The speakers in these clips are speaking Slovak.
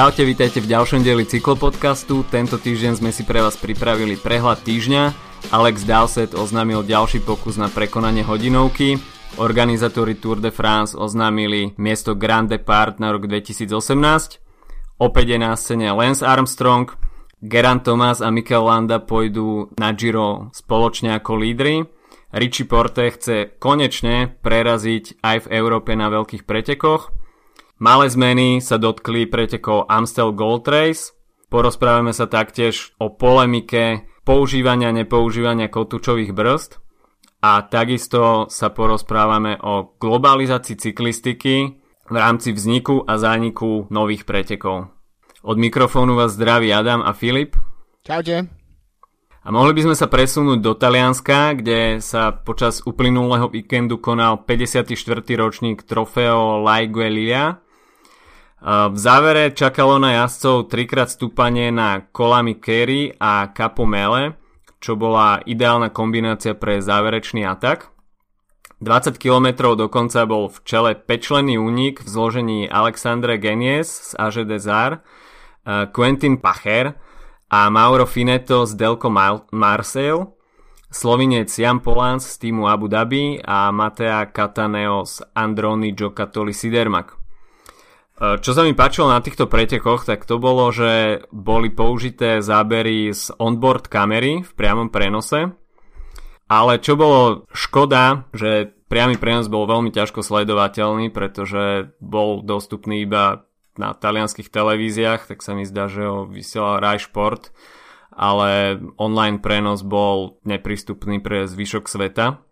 Čaute, vítajte v ďalšom dieli cyklopodcastu. Tento týždeň sme si pre vás pripravili prehľad týždňa. Alex Dowsett oznámil ďalší pokus na prekonanie hodinovky. Organizátori Tour de France oznámili miesto Grand Depart na rok 2018. Opäť je na scéne Lance Armstrong, Geran Thomas a Mikel Landa pôjdu na Giro spoločne ako lídry. Richie Porte chce konečne preraziť aj v Európe na veľkých pretekoch. Malé zmeny sa dotkli pretekov Amstel Gold Race. Porozprávame sa taktiež o polemike používania a nepoužívania kotúčových brzd. A takisto sa porozprávame o globalizácii cyklistiky v rámci vzniku a zániku nových pretekov. Od mikrofónu vás zdraví Adam a Filip. Čaute. A mohli by sme sa presunúť do Talianska, kde sa počas uplynulého víkendu konal 54. ročník trofeo Laiguelia, v závere čakalo na jazdcov trikrát stúpanie na kolami Kerry a Capomele, čo bola ideálna kombinácia pre záverečný atak. 20 km dokonca bol v čele pečlený únik v zložení Alexandre Genies z AG Desar, Quentin Pacher a Mauro Fineto z Delco Marseille, Slovinec Jan Polans z týmu Abu Dhabi a Matea Cataneo z Androni Giocattoli Sidermak. E, čo sa mi páčilo na týchto pretekoch, tak to bolo, že boli použité zábery z onboard kamery v priamom prenose. Ale čo bolo škoda, že priamy prenos bol veľmi ťažko sledovateľný, pretože bol dostupný iba na talianských televíziách, tak sa mi zdá, že ho vysielal Rai Sport, ale online prenos bol neprístupný pre zvyšok sveta.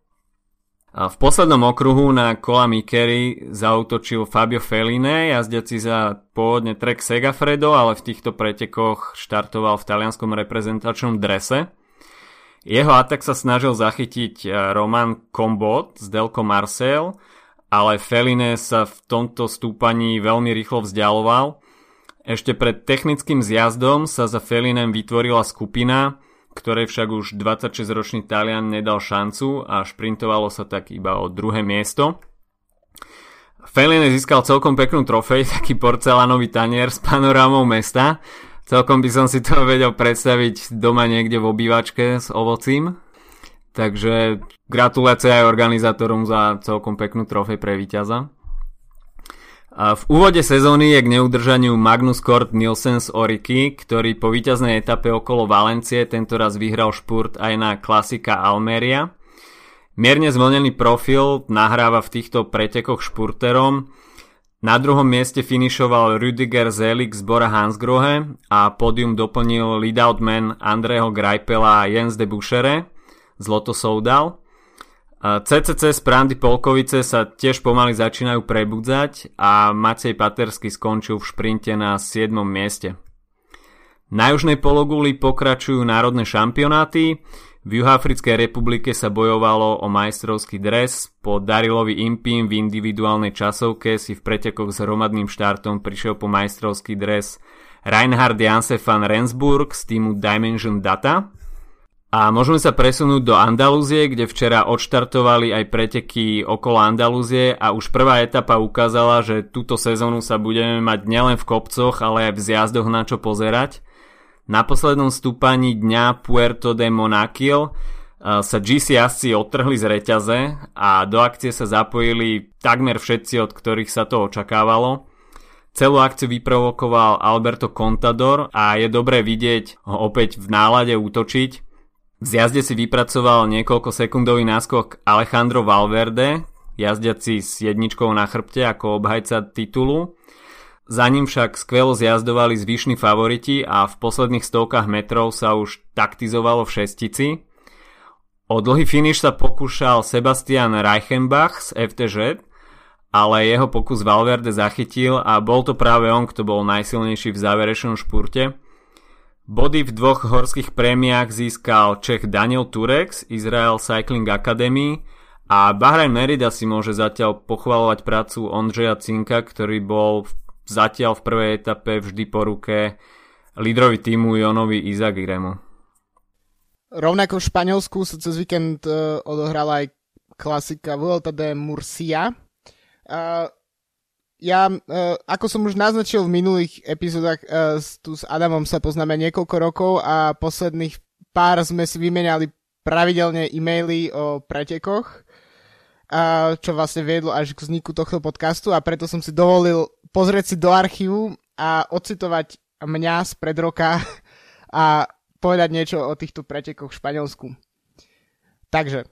V poslednom okruhu na kola Mikery zautočil Fabio Feline, jazdiaci za pôvodne Trek Segafredo, ale v týchto pretekoch štartoval v talianskom reprezentačnom drese. Jeho atak sa snažil zachytiť eh, Roman Kombot z Delco Marseille, ale Feline sa v tomto stúpaní veľmi rýchlo vzdialoval. Ešte pred technickým zjazdom sa za Felinem vytvorila skupina, ktorej však už 26-ročný Talian nedal šancu a šprintovalo sa tak iba o druhé miesto. Feline získal celkom peknú trofej, taký porcelánový tanier s panorámou mesta. Celkom by som si to vedel predstaviť doma niekde v obývačke s ovocím. Takže gratulácie aj organizátorom za celkom peknú trofej pre víťaza. V úvode sezóny je k neudržaniu Magnus Kort Nielsen z Oriky, ktorý po víťaznej etape okolo Valencie tentoraz vyhral špurt aj na klasika Almeria. Mierne zvlnený profil nahráva v týchto pretekoch špurterom. Na druhom mieste finišoval Rüdiger Zelik z Bora Hansgrohe a pódium doplnil leadout man Andreho Greipela a Jens de Buchere z Lotto Soudal. CCC z Prandy Polkovice sa tiež pomaly začínajú prebudzať a Matej Patersky skončil v šprinte na 7. mieste. Na južnej pologuli pokračujú národné šampionáty. V Juhoafrickej republike sa bojovalo o majstrovský dres. Po Darilovi Impim v individuálnej časovke si v pretekoch s hromadným štartom prišiel po majstrovský dres Reinhard Janse van Rensburg z týmu Dimension Data. A môžeme sa presunúť do Andalúzie, kde včera odštartovali aj preteky okolo Andalúzie a už prvá etapa ukázala, že túto sezónu sa budeme mať nielen v kopcoch, ale aj v zjazdoch na čo pozerať. Na poslednom stúpaní dňa Puerto de Monaquil sa GC jazdci odtrhli z reťaze a do akcie sa zapojili takmer všetci, od ktorých sa to očakávalo. Celú akciu vyprovokoval Alberto Contador a je dobré vidieť ho opäť v nálade útočiť. V zjazde si vypracoval niekoľko sekundový náskok Alejandro Valverde, jazdiaci s jedničkou na chrbte ako obhajca titulu. Za ním však skvelo zjazdovali zvyšní favoriti a v posledných stovkách metrov sa už taktizovalo v šestici. O dlhý finish sa pokúšal Sebastian Reichenbach z FTŽ, ale jeho pokus Valverde zachytil a bol to práve on, kto bol najsilnejší v záverečnom špurte. Body v dvoch horských prémiách získal Čech Daniel Turek Israel Cycling Academy a Bahrain Merida si môže zatiaľ pochvalovať prácu Ondřeja Cinka, ktorý bol zatiaľ v prvej etape vždy po ruke lídrovi týmu Jonovi Izagiremu. Rovnako v Španielsku sa cez víkend uh, odohrala aj klasika Vuelta de Murcia. Ja, uh, ako som už naznačil v minulých epizódach, uh, tu s Adamom sa poznáme niekoľko rokov a posledných pár sme si vymenali pravidelne e-maily o pretekoch, uh, čo vlastne viedlo až k vzniku tohto podcastu a preto som si dovolil pozrieť si do archívu a ocitovať mňa z pred roka a povedať niečo o týchto pretekoch v Španielsku. Takže,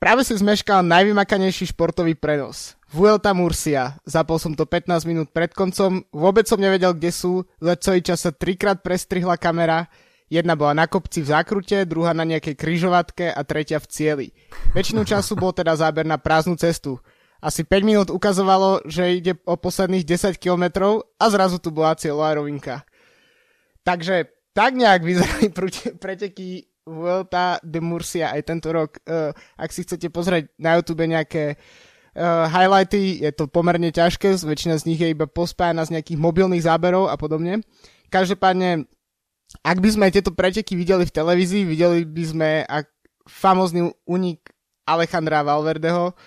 práve si zmeškal najvymakanejší športový prenos. Vuelta Murcia. Zapol som to 15 minút pred koncom, vôbec som nevedel, kde sú, za celý čas sa trikrát prestrihla kamera, jedna bola na kopci v zákrute, druhá na nejakej kryžovatke a tretia v cieli. Väčšinu času bol teda záber na prázdnu cestu. Asi 5 minút ukazovalo, že ide o posledných 10 kilometrov a zrazu tu bola cieľová rovinka. Takže tak nejak vyzerali preteky Vuelta de Murcia aj tento rok. Uh, ak si chcete pozrieť na YouTube nejaké uh, highlighty, je to pomerne ťažké, väčšina z nich je iba pospájana z nejakých mobilných záberov a podobne. Každopádne, ak by sme tieto preteky videli v televízii, videli by sme ak famózny unik Alejandra Valverdeho,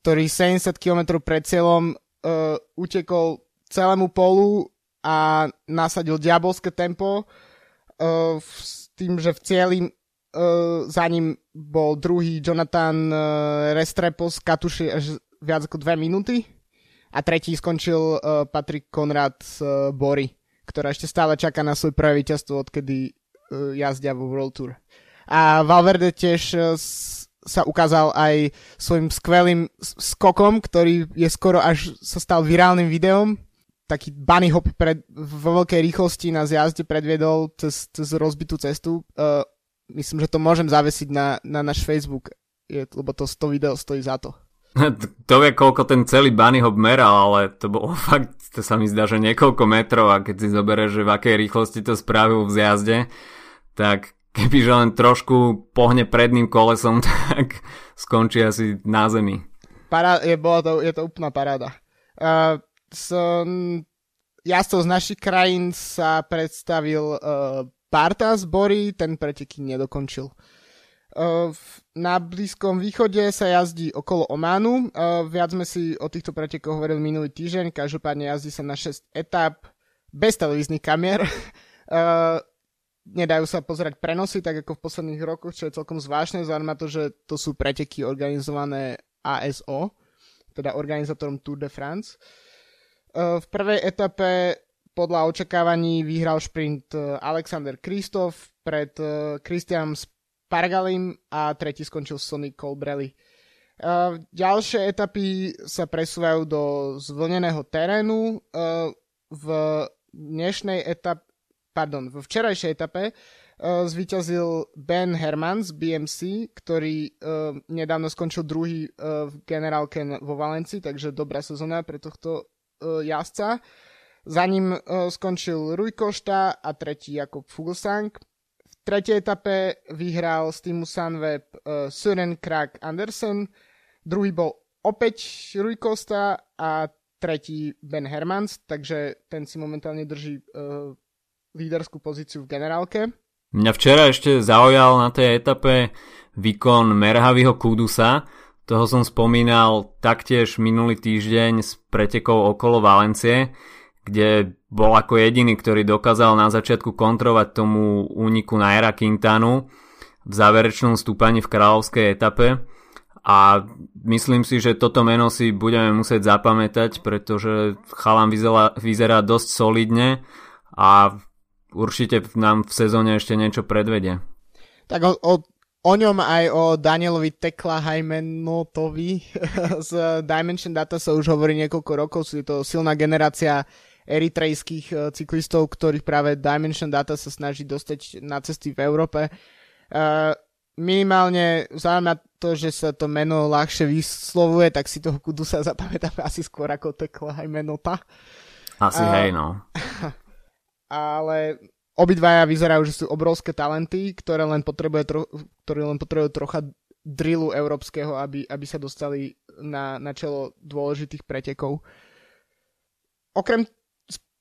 ktorý 70 km pred cieľom uh, utekol celému polu a nasadil diabolské tempo uh, s tým, že v cieli za ním bol druhý Jonathan uh, Restrepo z Katuši až viac ako dve minúty a tretí skončil uh, Patrick Konrad z Bory, ktorá ešte stále čaká na svoj prvé víťazstvo, odkedy jazdia vo World Tour. A Valverde tiež sa ukázal aj svojim skvelým skokom, ktorý je skoro až sa stal virálnym videom. Taký bunny hop pred, vo veľkej rýchlosti na zjazde predviedol cez, cez rozbitú cestu. Myslím, že to môžem zavesiť na, na náš Facebook, je, lebo to, to video stojí za to. To vie, koľko ten celý bunny hop meral, ale to bolo fakt, to sa mi zdá, že niekoľko metrov a keď si zoberieš, že v akej rýchlosti to spravil v zjazde, tak kebyže len trošku pohne predným kolesom, tak skončí asi na zemi. Pará- je, bola to, je to úplná paráda. Uh, som, jazdcov z našich krajín sa predstavil uh, Parta z Bory, ten preteky nedokončil. Na Blízkom východe sa jazdí okolo Ománu. Viac sme si o týchto pretekoch hovorili minulý týždeň. Každopádne jazdí sa na 6 etap bez televíznych kamier. Nedajú sa pozerať prenosy, tak ako v posledných rokoch, čo je celkom zvláštne, vzhľadom to, že to sú preteky organizované ASO, teda organizátorom Tour de France. V prvej etape podľa očakávaní vyhral šprint e, Alexander Kristof pred e, Christianom Spargalim a tretí skončil Sonny Colbrelli. Uh, ďalšie etapy sa presúvajú do zvlneného terénu. V dnešnej etape, pardon, v včerajšej etape zvíťazil Ben Herman z BMC, ktorý nedávno skončil druhý uh, v generálke vo Valencii, takže dobrá sezóna pre tohto jazdca. Za ním uh, skončil Rui Košta a tretí Jakob Fuglsang. V tretej etape vyhral z týmu Sunweb uh, Søren Krag Andersen, druhý bol opäť Rui Kosta a tretí Ben Hermans, takže ten si momentálne drží uh, líderskú pozíciu v generálke. Mňa včera ešte zaujal na tej etape výkon Merhaviho Kudusa, toho som spomínal taktiež minulý týždeň s pretekov okolo Valencie kde bol ako jediný, ktorý dokázal na začiatku kontrovať tomu úniku na Era Quintanu v záverečnom stúpaní v kráľovskej etape a myslím si, že toto meno si budeme musieť zapamätať, pretože chalan vyzerá, vyzerá dosť solidne a určite nám v sezóne ešte niečo predvedie. Tak o, o, o ňom aj o Danielovi Tekla Hajmenotovi z Dimension Data sa už hovorí niekoľko rokov, sú to silná generácia eritrejských e, cyklistov, ktorých práve Dimension Data sa snaží dostať na cesty v Európe. Uh, minimálne na to, že sa to meno ľahšie vyslovuje, tak si toho Kudusa zapamätáme asi skôr ako Tekla aj menota. Asi uh, hej, no. Ale obidvaja vyzerajú, že sú obrovské talenty, ktoré len, potrebuje tro- ktoré len potrebujú trocha drillu európskeho, aby, aby sa dostali na, na čelo dôležitých pretekov. Okrem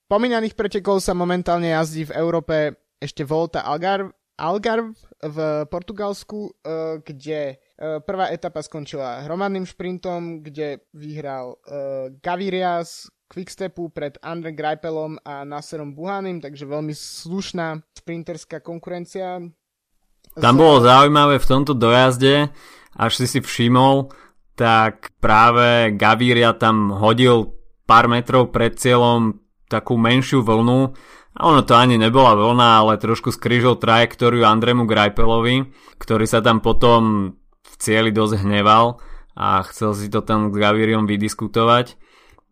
Pomínaných pretekov sa momentálne jazdí v Európe ešte Volta Algar, Algarve v Portugalsku, uh, kde uh, prvá etapa skončila hromadným šprintom, kde vyhral uh, Gavirias Quickstepu pred Andre Greipelom a Nasserom Buhanim, takže veľmi slušná sprinterská konkurencia. Tam bolo zaujímavé v tomto dojazde, až si si všimol, tak práve Gaviria tam hodil pár metrov pred cieľom takú menšiu vlnu. A ono to ani nebola vlna, ale trošku skryžil trajektóriu Andremu Grajpelovi, ktorý sa tam potom v cieli dosť hneval a chcel si to tam s Gaviriom vydiskutovať.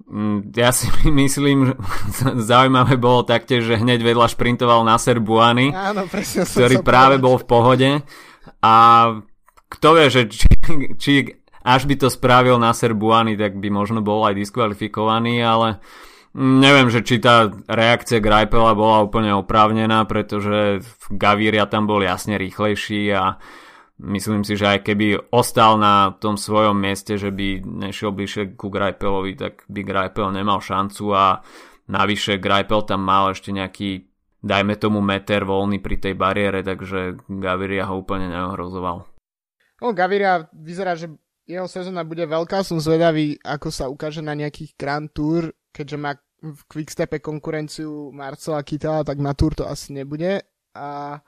Mm, ja si myslím, že zaujímavé bolo taktiež, že hneď vedľa šprintoval Nasser Buany, Áno, presne ktorý práve bol v pohode. A kto vie, že či, či až by to spravil Nasser Buany, tak by možno bol aj diskvalifikovaný, ale neviem, že či tá reakcia Greipela bola úplne oprávnená, pretože Gaviria tam bol jasne rýchlejší a Myslím si, že aj keby ostal na tom svojom mieste, že by nešiel bližšie ku Grajpelovi, tak by Grajpel nemal šancu a navyše Grajpel tam mal ešte nejaký dajme tomu meter voľný pri tej bariére, takže Gaviria ho úplne neohrozoval. No, Gaviria vyzerá, že jeho sezóna bude veľká, som zvedavý, ako sa ukáže na nejakých Grand Tour, keďže má v Quickstepe konkurenciu Marcela Kitala, tak na Tour to asi nebude. A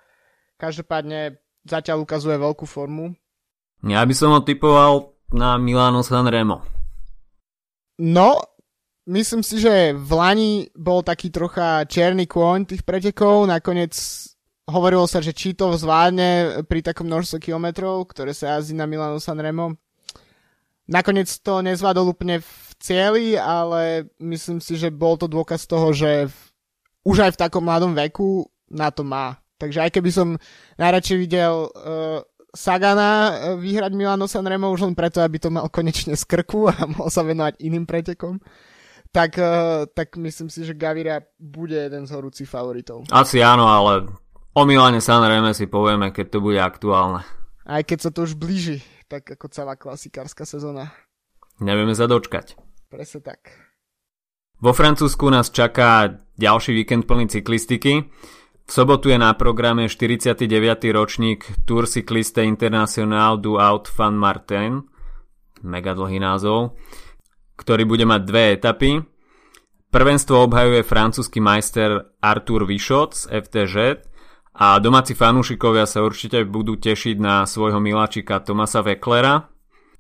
každopádne zatiaľ ukazuje veľkú formu. Ja by som ho typoval na Milano Sanremo. No, myslím si, že v Lani bol taký trocha černý kôň tých pretekov, nakoniec hovorilo sa, že či to zvládne pri takom množstve kilometrov, ktoré sa jazdí na Milano Sanremo. Nakoniec to nezvládol úplne v cieli, ale myslím si, že bol to dôkaz toho, že v, už aj v takom mladom veku na to má. Takže aj keby som najradšej videl uh, Sagana uh, vyhrať Milano Sanremo už len preto, aby to mal konečne z krku a mohol sa venovať iným pretekom, tak, uh, tak myslím si, že Gaviria bude jeden z horúcich favoritov. Asi áno, ale o Milane Sanreme si povieme, keď to bude aktuálne. Aj keď sa to už blíži, tak ako celá klasikárska sezóna. Nevieme sa dočkať. Presne tak. Vo Francúzsku nás čaká ďalší víkend plný cyklistiky. V sobotu je na programe 49. ročník Tour Cycliste International du Out Fan Martin, mega dlhý názov, ktorý bude mať dve etapy. Prvenstvo obhajuje francúzsky majster Artur Vichot z FTŽ a domáci fanúšikovia sa určite budú tešiť na svojho miláčika Tomasa Vecklera.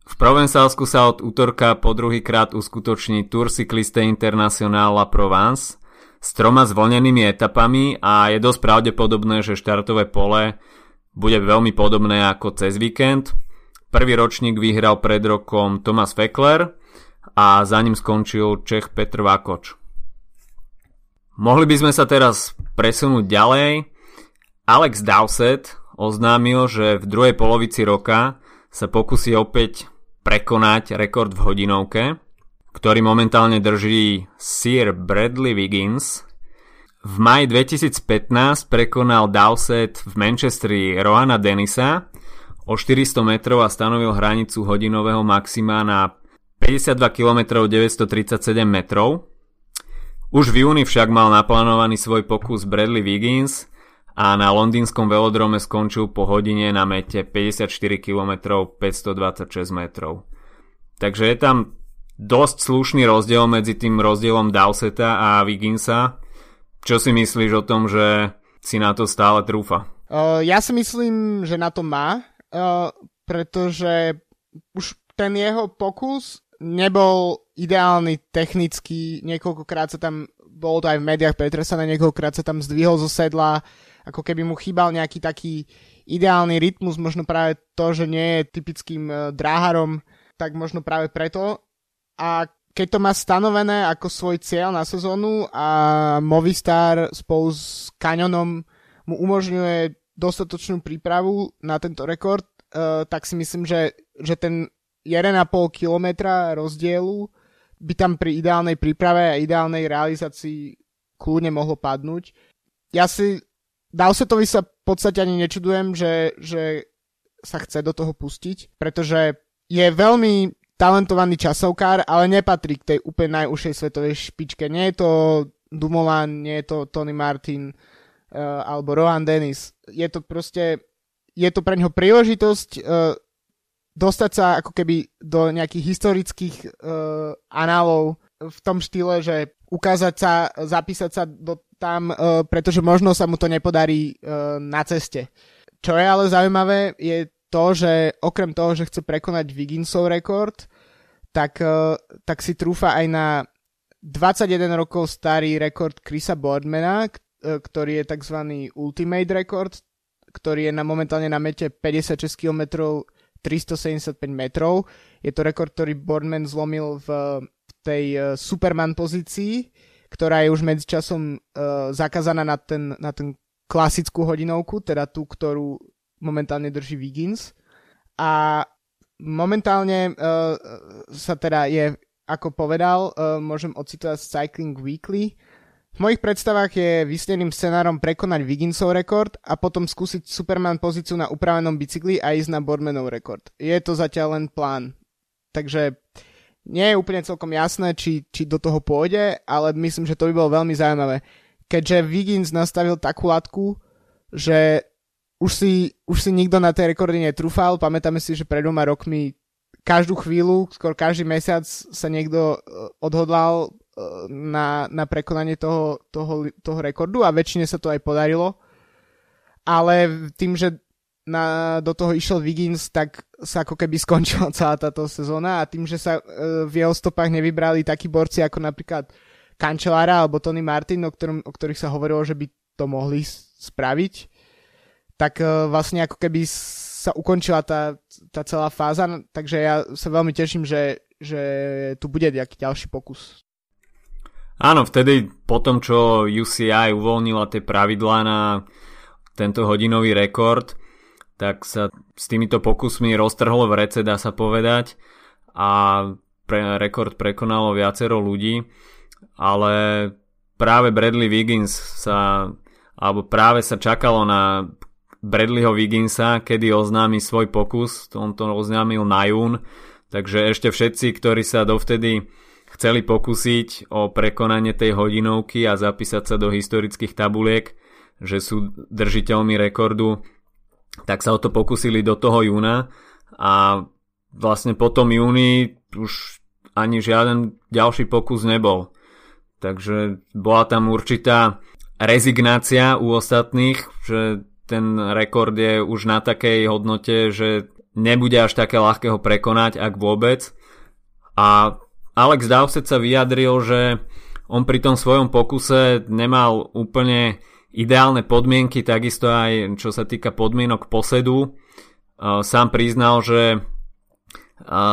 V Provencálsku sa od útorka po druhý krát uskutoční Tour Cycliste International La Provence – s troma zvolnenými etapami a je dosť pravdepodobné, že štartové pole bude veľmi podobné ako cez víkend. Prvý ročník vyhral pred rokom Thomas Feckler a za ním skončil Čech Petr Vakoč. Mohli by sme sa teraz presunúť ďalej. Alex Dowsett oznámil, že v druhej polovici roka sa pokusí opäť prekonať rekord v hodinovke ktorý momentálne drží Sir Bradley Wiggins. V maj 2015 prekonal Dowsett v Manchesteri Rohana Denisa o 400 metrov a stanovil hranicu hodinového maxima na 52 km 937 metrov. Už v júni však mal naplánovaný svoj pokus Bradley Wiggins a na londýnskom velodrome skončil po hodine na mete 54 km 526 metrov. Takže je tam dosť slušný rozdiel medzi tým rozdielom Dowseta a Wigginsa. Čo si myslíš o tom, že si na to stále trúfa? Uh, ja si myslím, že na to má, uh, pretože už ten jeho pokus nebol ideálny technicky, niekoľkokrát sa tam, bolo to aj v médiách pretresané, niekoľkokrát sa tam zdvihol zo sedla, ako keby mu chýbal nejaký taký ideálny rytmus, možno práve to, že nie je typickým uh, dráharom, tak možno práve preto a keď to má stanovené ako svoj cieľ na sezónu a Movistar spolu s Canyonom mu umožňuje dostatočnú prípravu na tento rekord, uh, tak si myslím, že, že ten 1,5 kilometra rozdielu by tam pri ideálnej príprave a ideálnej realizácii kľudne mohlo padnúť. Ja si Dowsetovi sa v podstate ani nečudujem, že, že sa chce do toho pustiť, pretože je veľmi talentovaný časovkár, ale nepatrí k tej úplne najúžšej svetovej špičke. Nie je to Dumoulin, nie je to Tony Martin, alebo Rohan Dennis. Je to proste, je to pre neho príležitosť uh, dostať sa ako keby do nejakých historických uh, análov v tom štýle, že ukázať sa, zapísať sa do, tam, uh, pretože možno sa mu to nepodarí uh, na ceste. Čo je ale zaujímavé, je to, že okrem toho, že chce prekonať Wigginsov rekord, tak, uh, tak si trúfa aj na 21 rokov starý rekord Chrisa Boardmana, ktorý je tzv. Ultimate Record, ktorý je na, momentálne na mete 56 km 375 metrov. Je to rekord, ktorý Boardman zlomil v tej uh, Superman pozícii, ktorá je už medzičasom uh, zakázaná na ten, na ten klasickú hodinovku, teda tú, ktorú momentálne drží Wiggins. A momentálne uh, sa teda je, ako povedal, uh, môžem ocitovať Cycling Weekly, v mojich predstavách je vysneným scenárom prekonať Wigginsov rekord a potom skúsiť Superman pozíciu na upravenom bicykli a ísť na Boardmanov rekord. Je to zatiaľ len plán. Takže nie je úplne celkom jasné, či, či do toho pôjde, ale myslím, že to by bolo veľmi zaujímavé. Keďže Wiggins nastavil takú latku, že už si, už si nikto na tej rekordy netrúfal, pamätáme si, že pred dvoma rokmi každú chvíľu, skoro každý mesiac sa niekto eh, odhodlal na, na prekonanie toho, toho, toho rekordu a väčšine sa to aj podarilo. Ale tým, že na, do toho išiel Wiggins, tak sa ako keby skončila celá táto sezóna a tým, že sa e, v jeho stopách nevybrali takí borci ako napríklad Kančelára alebo Tony Martin, o, ktorom, o ktorých sa hovorilo, že by to mohli spraviť, tak e, vlastne ako keby sa ukončila tá, tá celá fáza, takže ja sa veľmi teším, že, že tu bude nejaký ďalší pokus. Áno, vtedy po tom, čo UCI uvoľnila tie pravidlá na tento hodinový rekord, tak sa s týmito pokusmi roztrhlo v rece, dá sa povedať, a pre, rekord prekonalo viacero ľudí, ale práve Bradley Wiggins sa, alebo práve sa čakalo na Bradleyho Wigginsa, kedy oznámi svoj pokus, on to oznámil na jún, takže ešte všetci, ktorí sa dovtedy chceli pokúsiť o prekonanie tej hodinovky a zapísať sa do historických tabuliek, že sú držiteľmi rekordu, tak sa o to pokúsili do toho júna a vlastne po tom júni už ani žiaden ďalší pokus nebol. Takže bola tam určitá rezignácia u ostatných, že ten rekord je už na takej hodnote, že nebude až také ľahké ho prekonať, ak vôbec. A Alex Dowsett sa vyjadril, že on pri tom svojom pokuse nemal úplne ideálne podmienky, takisto aj čo sa týka podmienok posedu. Sám priznal, že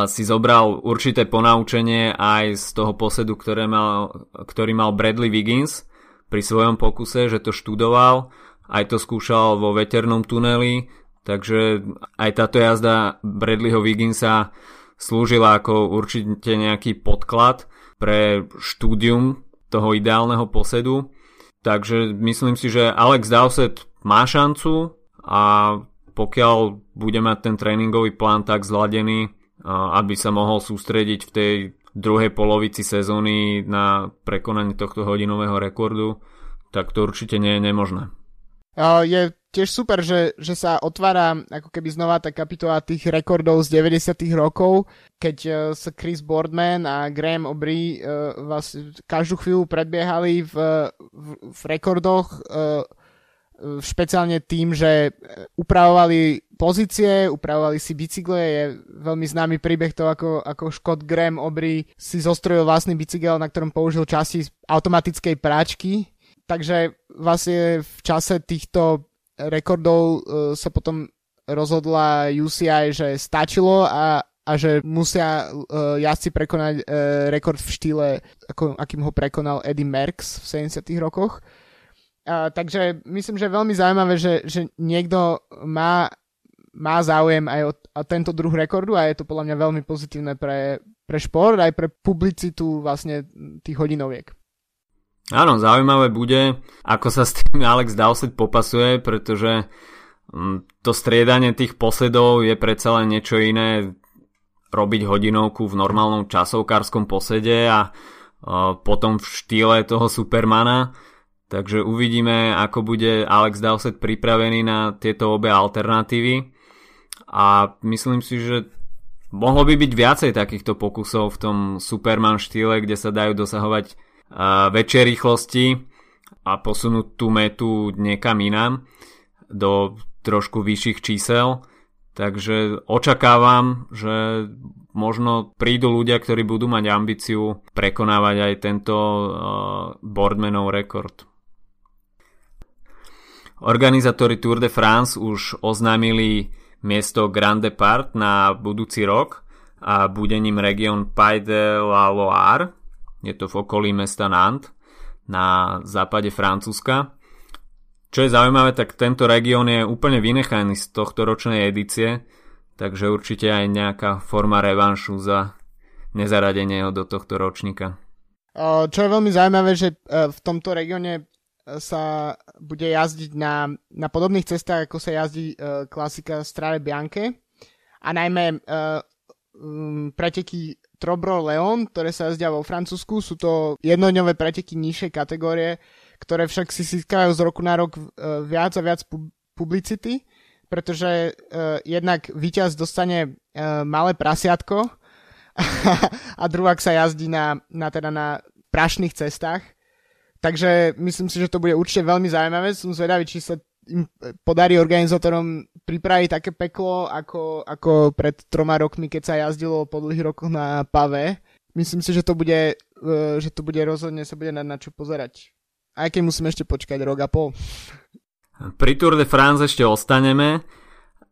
si zobral určité ponaučenie aj z toho posedu, ktoré mal, ktorý mal Bradley Wiggins pri svojom pokuse, že to študoval, aj to skúšal vo veternom tuneli, takže aj táto jazda Bradleyho Wigginsa slúžila ako určite nejaký podklad pre štúdium toho ideálneho posedu. Takže myslím si, že Alex Dowsett má šancu a pokiaľ bude mať ten tréningový plán tak zladený, aby sa mohol sústrediť v tej druhej polovici sezóny na prekonanie tohto hodinového rekordu, tak to určite nie je nemožné. Je tiež super, že, že sa otvára ako keby znova tá kapitola tých rekordov z 90 rokov, keď uh, sa Chris Boardman a Graham O'Brien uh, vlastne každú chvíľu predbiehali v, v, v rekordoch uh, špeciálne tým, že upravovali pozície, upravovali si bicykle, je veľmi známy príbeh to, ako, ako Scott Graham Obry si zostrojil vlastný bicykel, na ktorom použil časti automatickej práčky, takže vlastne v čase týchto rekordov uh, sa potom rozhodla UCI, že stačilo a, a že musia uh, jazdci prekonať uh, rekord v štýle, ako, akým ho prekonal Eddie Merckx v 70 rokoch. Uh, takže myslím, že je veľmi zaujímavé, že, že niekto má, má záujem aj o, o tento druh rekordu a je to podľa mňa veľmi pozitívne pre, pre šport aj pre publicitu vlastne tých hodinoviek. Áno, zaujímavé bude, ako sa s tým Alex Dowsett popasuje, pretože mm, to striedanie tých posedov je predsa len niečo iné robiť hodinovku v normálnom časovkárskom posede a potom v štýle toho Supermana. Takže uvidíme, ako bude Alex Dowsett pripravený na tieto obe alternatívy. A myslím si, že mohlo by byť viacej takýchto pokusov v tom Superman štýle, kde sa dajú dosahovať väčšie rýchlosti a posunúť tú metu niekam inám do trošku vyšších čísel. Takže očakávam, že možno prídu ľudia, ktorí budú mať ambíciu prekonávať aj tento uh, boardmanov rekord. Organizátori Tour de France už oznámili miesto Grand Depart na budúci rok a bude ním región Pays de la Loire. Je to v okolí mesta Nantes na západe Francúzska. Čo je zaujímavé, tak tento región je úplne vynechaný z tohto ročnej edície, takže určite aj nejaká forma revanšu za nezaradenie do tohto ročníka. Čo je veľmi zaujímavé, že e, v tomto regióne e, sa bude jazdiť na, na podobných cestách, ako sa jazdí uh, klasika Strade Bianche a najmä preteky Trobro Leon, ktoré sa jazdia vo Francúzsku. Sú to jednodňové preteky nižšej kategórie, ktoré však si získajú z roku na rok uh, viac a viac pu- publicity, pretože uh, jednak víťaz dostane uh, malé prasiatko a druhák sa jazdí na, na, teda na prašných cestách. Takže myslím si, že to bude určite veľmi zaujímavé. Som zvedavý, či sa im podarí organizátorom pripraviť také peklo, ako, ako pred troma rokmi, keď sa jazdilo po dlhých rokoch na pave. Myslím si, že to bude, e, že to bude rozhodne sa bude na, na čo pozerať. Aj keď musíme ešte počkať rok a pol. Pri Tour de France ešte ostaneme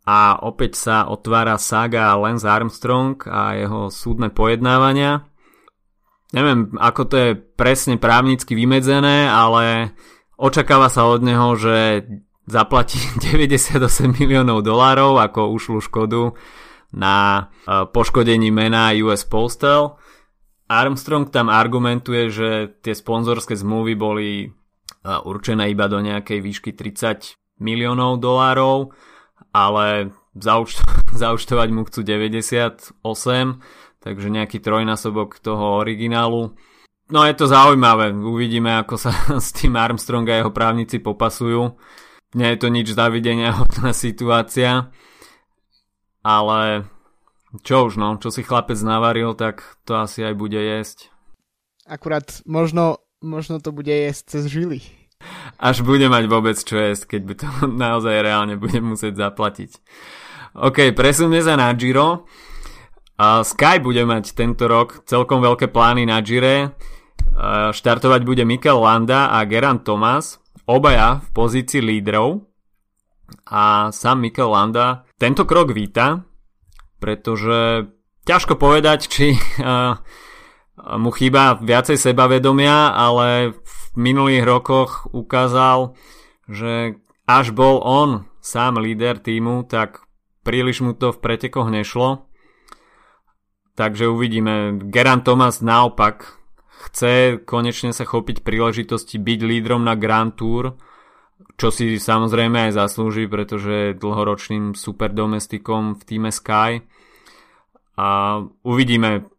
a opäť sa otvára saga Lance Armstrong a jeho súdne pojednávania. Neviem, ako to je presne právnicky vymedzené, ale očakáva sa od neho, že zaplatí 98 miliónov dolárov ako ušlú škodu na e, poškodení mena US Postal. Armstrong tam argumentuje, že tie sponzorské zmluvy boli e, určené iba do nejakej výšky 30 miliónov dolárov, ale zaučto- zaučtovať mu chcú 98, takže nejaký trojnásobok toho originálu. No je to zaujímavé, uvidíme ako sa s tým Armstrong a jeho právnici popasujú nie je to nič zavidenia hodná situácia, ale čo už no, čo si chlapec navaril, tak to asi aj bude jesť. Akurát možno, možno to bude jesť cez žily. Až bude mať vôbec čo jesť, keď by to naozaj reálne bude musieť zaplatiť. OK, presunme sa na Giro. Sky bude mať tento rok celkom veľké plány na Gire. Štartovať bude Mikel Landa a Geran Thomas obaja v pozícii lídrov a sám Mikel Landa tento krok víta, pretože ťažko povedať, či uh, mu chýba viacej sebavedomia, ale v minulých rokoch ukázal, že až bol on sám líder týmu, tak príliš mu to v pretekoch nešlo. Takže uvidíme. Geran Thomas naopak chce konečne sa chopiť príležitosti byť lídrom na Grand Tour, čo si samozrejme aj zaslúži, pretože je dlhoročným superdomestikom v týme Sky. A uvidíme,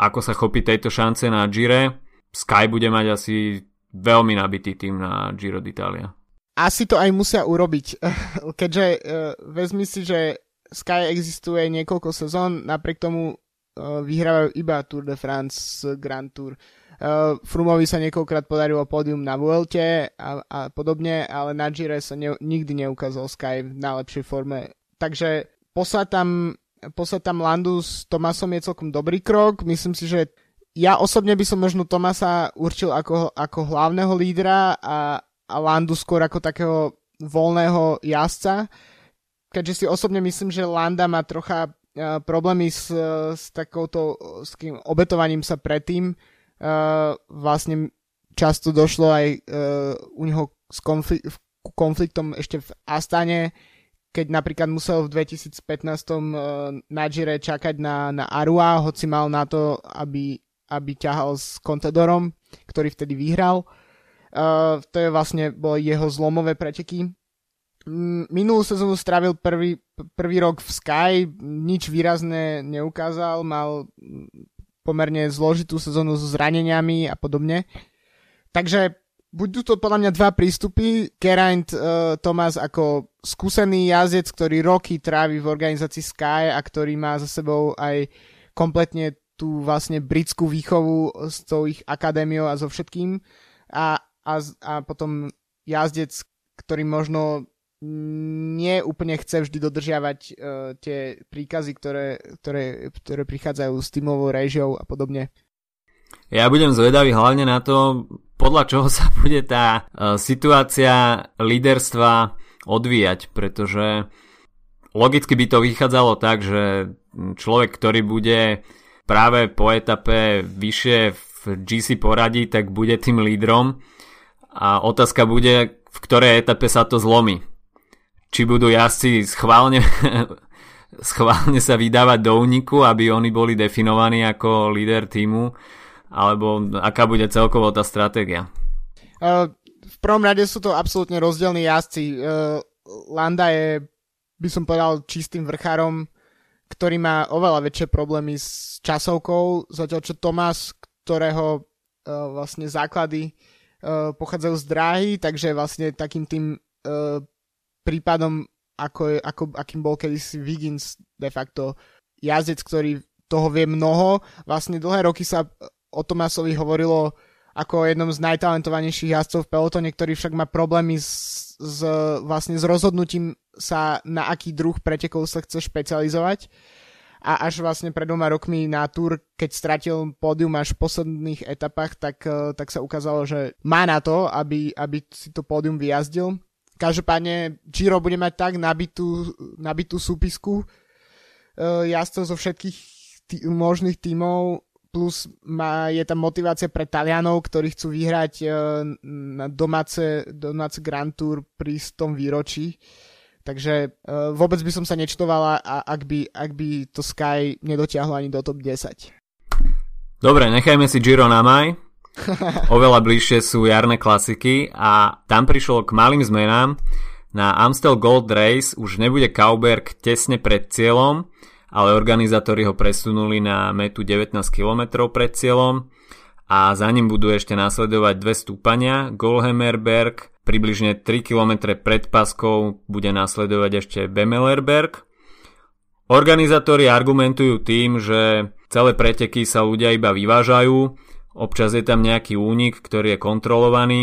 ako sa chopí tejto šance na Gire. Sky bude mať asi veľmi nabitý tým na Giro d'Italia. Asi to aj musia urobiť, keďže uh, vezmi si, že Sky existuje niekoľko sezón, napriek tomu vyhrávajú iba Tour de France Grand Tour. Uh, Frumovi sa niekoľkrát podarilo pódium na Vuelte a, a podobne, ale na Gire sa ne, nikdy neukázal Sky v najlepšej forme. Takže poslať tam, poslať tam Landu s Tomasom je celkom dobrý krok. Myslím si, že ja osobne by som možno Tomasa určil ako, ako hlavného lídra a, a Landu skôr ako takého voľného jazdca. Keďže si osobne myslím, že Landa má trocha problémy s, s takouto s kým obetovaním sa predtým, uh, vlastne často došlo aj uh, u neho s konflik- konfliktom ešte v Astane, keď napríklad musel v 2015 uh, na Gire čakať na, na Arua, hoci mal na to, aby, aby ťahal s Contedorom, ktorý vtedy vyhral. Uh, to je vlastne boli jeho zlomové preteky. Minulú sezónu strávil prvý, prvý rok v Sky, nič výrazné neukázal, mal pomerne zložitú sezónu so zraneniami a podobne. Takže budú to podľa mňa dva prístupy. Geraint uh, Thomas ako skúsený jazdec, ktorý roky trávi v organizácii Sky a ktorý má za sebou aj kompletne tú vlastne britskú výchovu s tou ich akadémiou a so všetkým. A, a, a potom jazdec, ktorý možno nie úplne chce vždy dodržiavať uh, tie príkazy, ktoré, ktoré, ktoré prichádzajú s tímovou režiou a podobne. Ja budem zvedavý hlavne na to, podľa čoho sa bude tá uh, situácia líderstva odvíjať, pretože logicky by to vychádzalo tak, že človek, ktorý bude práve po etape vyššie v GC poradí, tak bude tým lídrom a otázka bude, v ktorej etape sa to zlomí či budú jazdci schválne, schválne sa vydávať do úniku, aby oni boli definovaní ako líder týmu, alebo aká bude celkovo tá stratégia? Uh, v prvom rade sú to absolútne rozdielní jazdci. Uh, Landa je, by som povedal, čistým vrchárom, ktorý má oveľa väčšie problémy s časovkou, zatiaľ čo Tomás, ktorého uh, vlastne základy pochádzajú z dráhy, takže vlastne takým tým prípadom, ako, ako, akým bol kedysi Wiggins de facto jazdec, ktorý toho vie mnoho. Vlastne dlhé roky sa o Tomasovi hovorilo ako o jednom z najtalentovanejších jazdcov v pelotone, ktorý však má problémy s, s, vlastne s rozhodnutím sa na aký druh pretekov sa chce špecializovať. A až vlastne pred dvoma rokmi na Tour, keď stratil pódium až v posledných etapách, tak, tak sa ukázalo, že má na to, aby, aby si to pódium vyjazdil. Každopádne Giro bude mať tak nabitú, nabitú súpisku uh, jazdcov zo všetkých tý, možných tímov, plus má, je tam motivácia pre Talianov, ktorí chcú vyhrať uh, na domáce, domáce Grand Tour pri tom výročí. Takže uh, vôbec by som sa nečtovala, ak by, ak by to Sky nedotiahlo ani do top 10. Dobre, nechajme si Giro na maj. Oveľa bližšie sú jarné klasiky a tam prišlo k malým zmenám. Na Amstel Gold Race už nebude Kauberg tesne pred cieľom, ale organizátori ho presunuli na metu 19 km pred cieľom a za ním budú ešte následovať dve stúpania. Golhemerberg približne 3 km pred paskou bude následovať ešte Bemelerberg. Organizátori argumentujú tým, že celé preteky sa ľudia iba vyvážajú Občas je tam nejaký únik, ktorý je kontrolovaný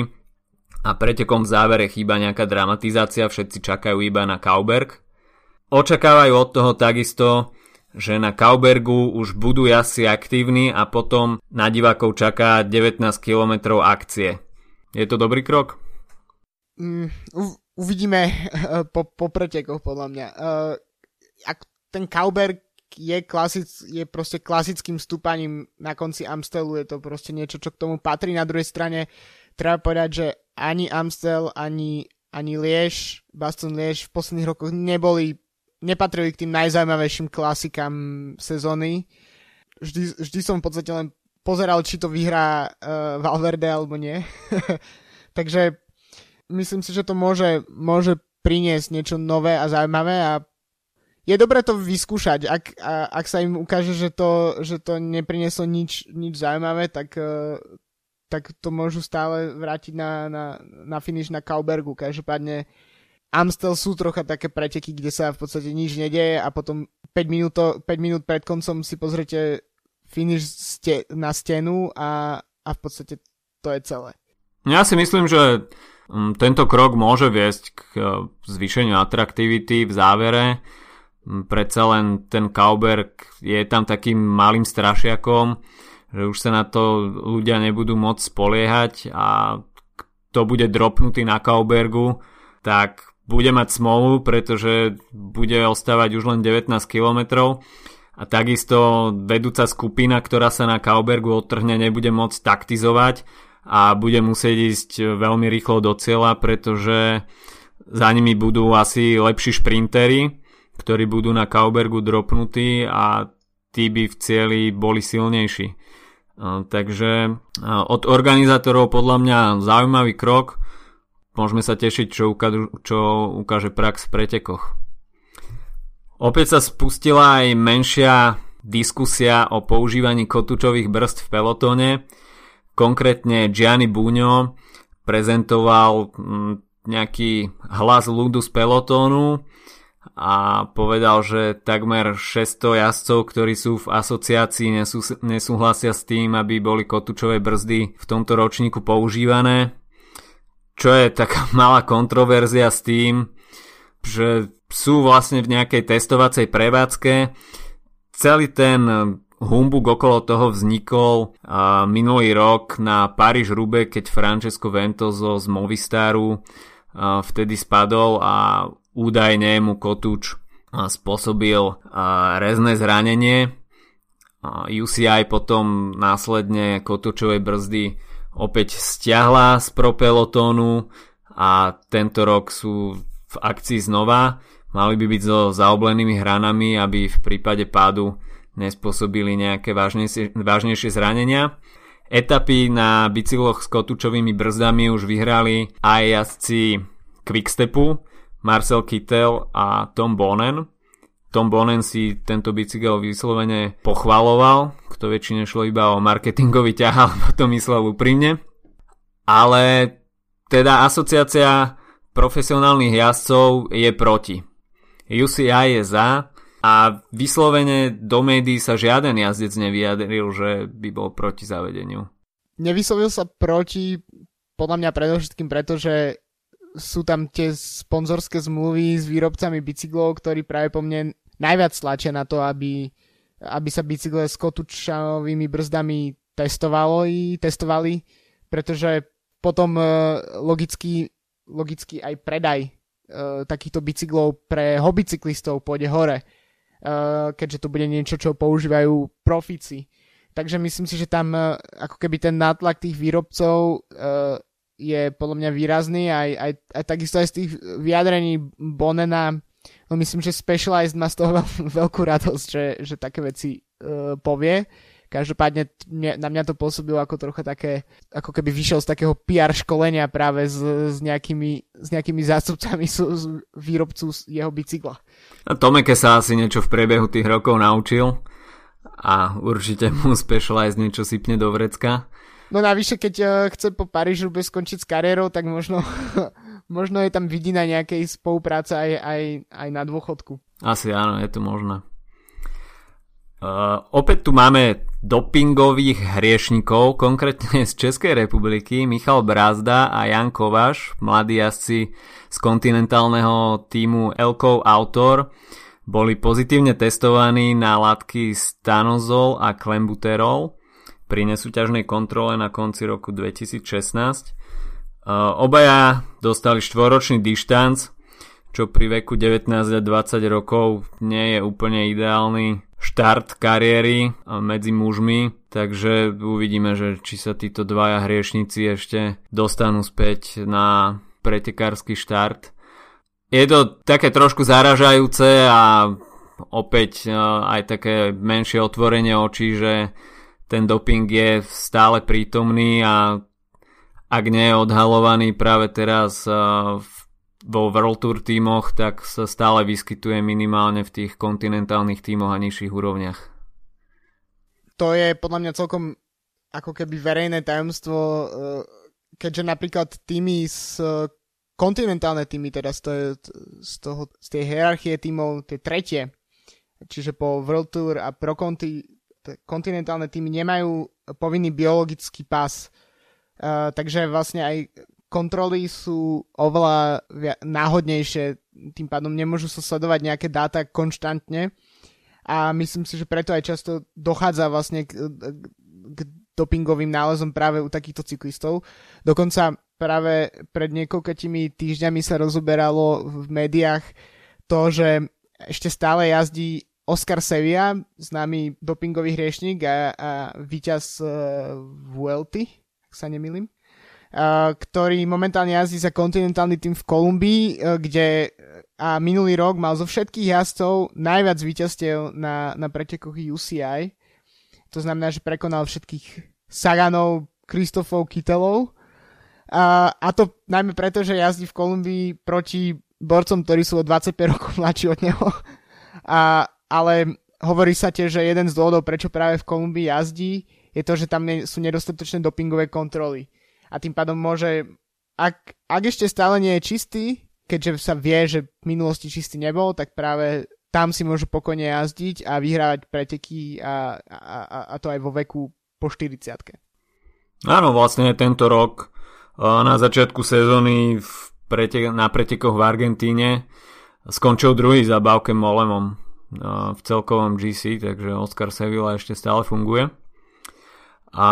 a pretekom v závere chýba nejaká dramatizácia, všetci čakajú iba na Kauberg. Očakávajú od toho takisto, že na Kaubergu už budú jazdci aktívni a potom na divákov čaká 19 km akcie. Je to dobrý krok? Mm, uvidíme po, po pretekoch podľa mňa. Uh, ak ten Kauberg je, klasic, je proste klasickým stúpaním na konci Amstelu, je to proste niečo, čo k tomu patrí. Na druhej strane treba povedať, že ani Amstel, ani, ani Liež, Baston Liež v posledných rokoch neboli, nepatrili k tým najzaujímavejším klasikám sezóny. Vždy, vždy som v podstate len pozeral, či to vyhrá uh, Valverde alebo nie. Takže myslím si, že to môže, môže priniesť niečo nové a zaujímavé a je dobré to vyskúšať. Ak, a, ak sa im ukáže, že to, že to neprineslo nič, nič zaujímavé, tak, uh, tak to môžu stále vrátiť na, na, na finish na Kaubergu. Každopádne Amstel sú trocha také preteky, kde sa v podstate nič nedieje a potom 5 minút, 5 minút pred koncom si pozrite finish ste, na stenu a, a v podstate to je celé. Ja si myslím, že mm, tento krok môže viesť k e, zvýšeniu atraktivity v závere predsa len ten Kauberg je tam takým malým strašiakom, že už sa na to ľudia nebudú môcť spoliehať a kto bude dropnutý na Kaubergu, tak bude mať smolu, pretože bude ostávať už len 19 km a takisto vedúca skupina, ktorá sa na Kaubergu odtrhne, nebude môcť taktizovať a bude musieť ísť veľmi rýchlo do cieľa, pretože za nimi budú asi lepší šprintery ktorí budú na Kaubergu dropnutí a tí by v cieli boli silnejší. Takže od organizátorov podľa mňa zaujímavý krok. Môžeme sa tešiť, čo, ukážu, čo ukáže prax v pretekoch. Opäť sa spustila aj menšia diskusia o používaní kotúčových brzd v pelotóne. Konkrétne Gianni Bugno prezentoval nejaký hlas ľudu z pelotónu a povedal, že takmer 600 jazdcov, ktorí sú v asociácii, nesú, nesúhlasia s tým, aby boli kotúčové brzdy v tomto ročníku používané. Čo je taká malá kontroverzia s tým, že sú vlastne v nejakej testovacej prevádzke. Celý ten humbug okolo toho vznikol minulý rok na Paríž Rube, keď Francesco Ventoso z Movistaru vtedy spadol a údajne mu Kotúč spôsobil rezné zranenie. UCI potom následne Kotúčovej brzdy opäť stiahla z propelotónu a tento rok sú v akcii znova. Mali by byť so zaoblenými hranami, aby v prípade pádu nespôsobili nejaké vážnejšie, vážnejšie zranenia. Etapy na bicykloch s kotúčovými brzdami už vyhrali aj jazdci Quickstepu, Marcel Kittel a Tom Bonen. Tom Bonen si tento bicykel vyslovene pochvaloval, kto väčšine šlo iba o marketingový ťah, alebo to myslel úprimne. Ale teda asociácia profesionálnych jazdcov je proti. UCI je za, a vyslovene do médií sa žiaden jazdec nevyjadril, že by bol proti zavedeniu. Nevyslovil sa proti, podľa mňa predovšetkým preto, že sú tam tie sponzorské zmluvy s výrobcami bicyklov, ktorí práve po mne najviac tlačia na to, aby, aby sa bicykle s kotúčovými brzdami testovalo, testovali, pretože potom e, logicky, logicky aj predaj e, takýchto bicyklov pre hobbycyklistov pôjde hore Eh, keďže to bude niečo, čo používajú profíci. Takže myslím si, že tam ako keby ten nátlak tých výrobcov je podľa mňa výrazný aj, aj, aj takisto aj z tých vyjadrení Bonena no myslím, že Specialized má z toho veľ, veľkú radosť, že, že také veci uh, povie. Každopádne na mňa to pôsobilo ako trocha také, ako keby vyšiel z takého PR školenia práve s, s, nejakými, s nejakými zástupcami z, z výrobcu jeho bicykla. A Tomeke sa asi niečo v priebehu tých rokov naučil a určite mu Specialized niečo sypne do vrecka. No navyše, keď uh, chce po Parížu bez skončiť s kariérou, tak možno, možno je tam vidina nejakej spolupráce aj, aj, aj na dôchodku. Asi áno, je to možné. Uh, opäť tu máme dopingových hriešnikov, konkrétne z Českej republiky, Michal Brázda a Jan Kovaš, mladí jazdci z kontinentálneho týmu Elkov Autor, boli pozitívne testovaní na látky stanozol a klembuterol pri nesúťažnej kontrole na konci roku 2016. Uh, obaja dostali štvoročný dištanc, čo pri veku 19 a 20 rokov nie je úplne ideálny štart kariéry medzi mužmi, takže uvidíme, že či sa títo dvaja hriešnici ešte dostanú späť na pretekársky štart. Je to také trošku zaražajúce a opäť e, aj také menšie otvorenie očí, že ten doping je stále prítomný a ak nie je odhalovaný práve teraz e, vo World Tour tímoch, tak sa stále vyskytuje minimálne v tých kontinentálnych tímoch a nižších úrovniach. To je podľa mňa celkom ako keby verejné tajomstvo, eh, keďže napríklad týmy z kontinentálne týmy, teda z, toho, z, toho, z tej hierarchie tímov, tie tretie, čiže po World Tour a pro konti, kontinentálne týmy nemajú povinný biologický pas. Takže vlastne aj kontroly sú oveľa náhodnejšie, tým pádom nemôžu sa sledovať nejaké dáta konštantne a myslím si, že preto aj často dochádza vlastne k, k dopingovým nálezom práve u takýchto cyklistov. Dokonca práve pred niekoľkými týždňami sa rozoberalo v médiách to, že ešte stále jazdí Oscar Sevilla, známy dopingový hriešnik a, a víťaz uh, ak sa nemýlim ktorý momentálne jazdí za kontinentálny tým v Kolumbii, e, kde a minulý rok mal zo všetkých jazdcov najviac víťazstiev na, na pretekoch UCI. To znamená, že prekonal všetkých Saganov, Kristofov, Kitelov. A, a to najmä preto, že jazdí v Kolumbii proti borcom, ktorí sú o 25 rokov mladší od neho. A, ale hovorí sa tiež, že jeden z dôvodov, prečo práve v Kolumbii jazdí, je to, že tam sú nedostatočné dopingové kontroly. A tým pádom môže ak, ak ešte stále nie je čistý, keďže sa vie, že v minulosti čistý nebol, tak práve tam si môžu pokojne jazdiť a vyhrávať preteky a, a, a, to aj vo veku po 40 Áno, vlastne tento rok na začiatku sezóny v pretek- na pretekoch v Argentíne skončil druhý za Baukem Molemom v celkovom GC, takže Oscar Sevilla ešte stále funguje. A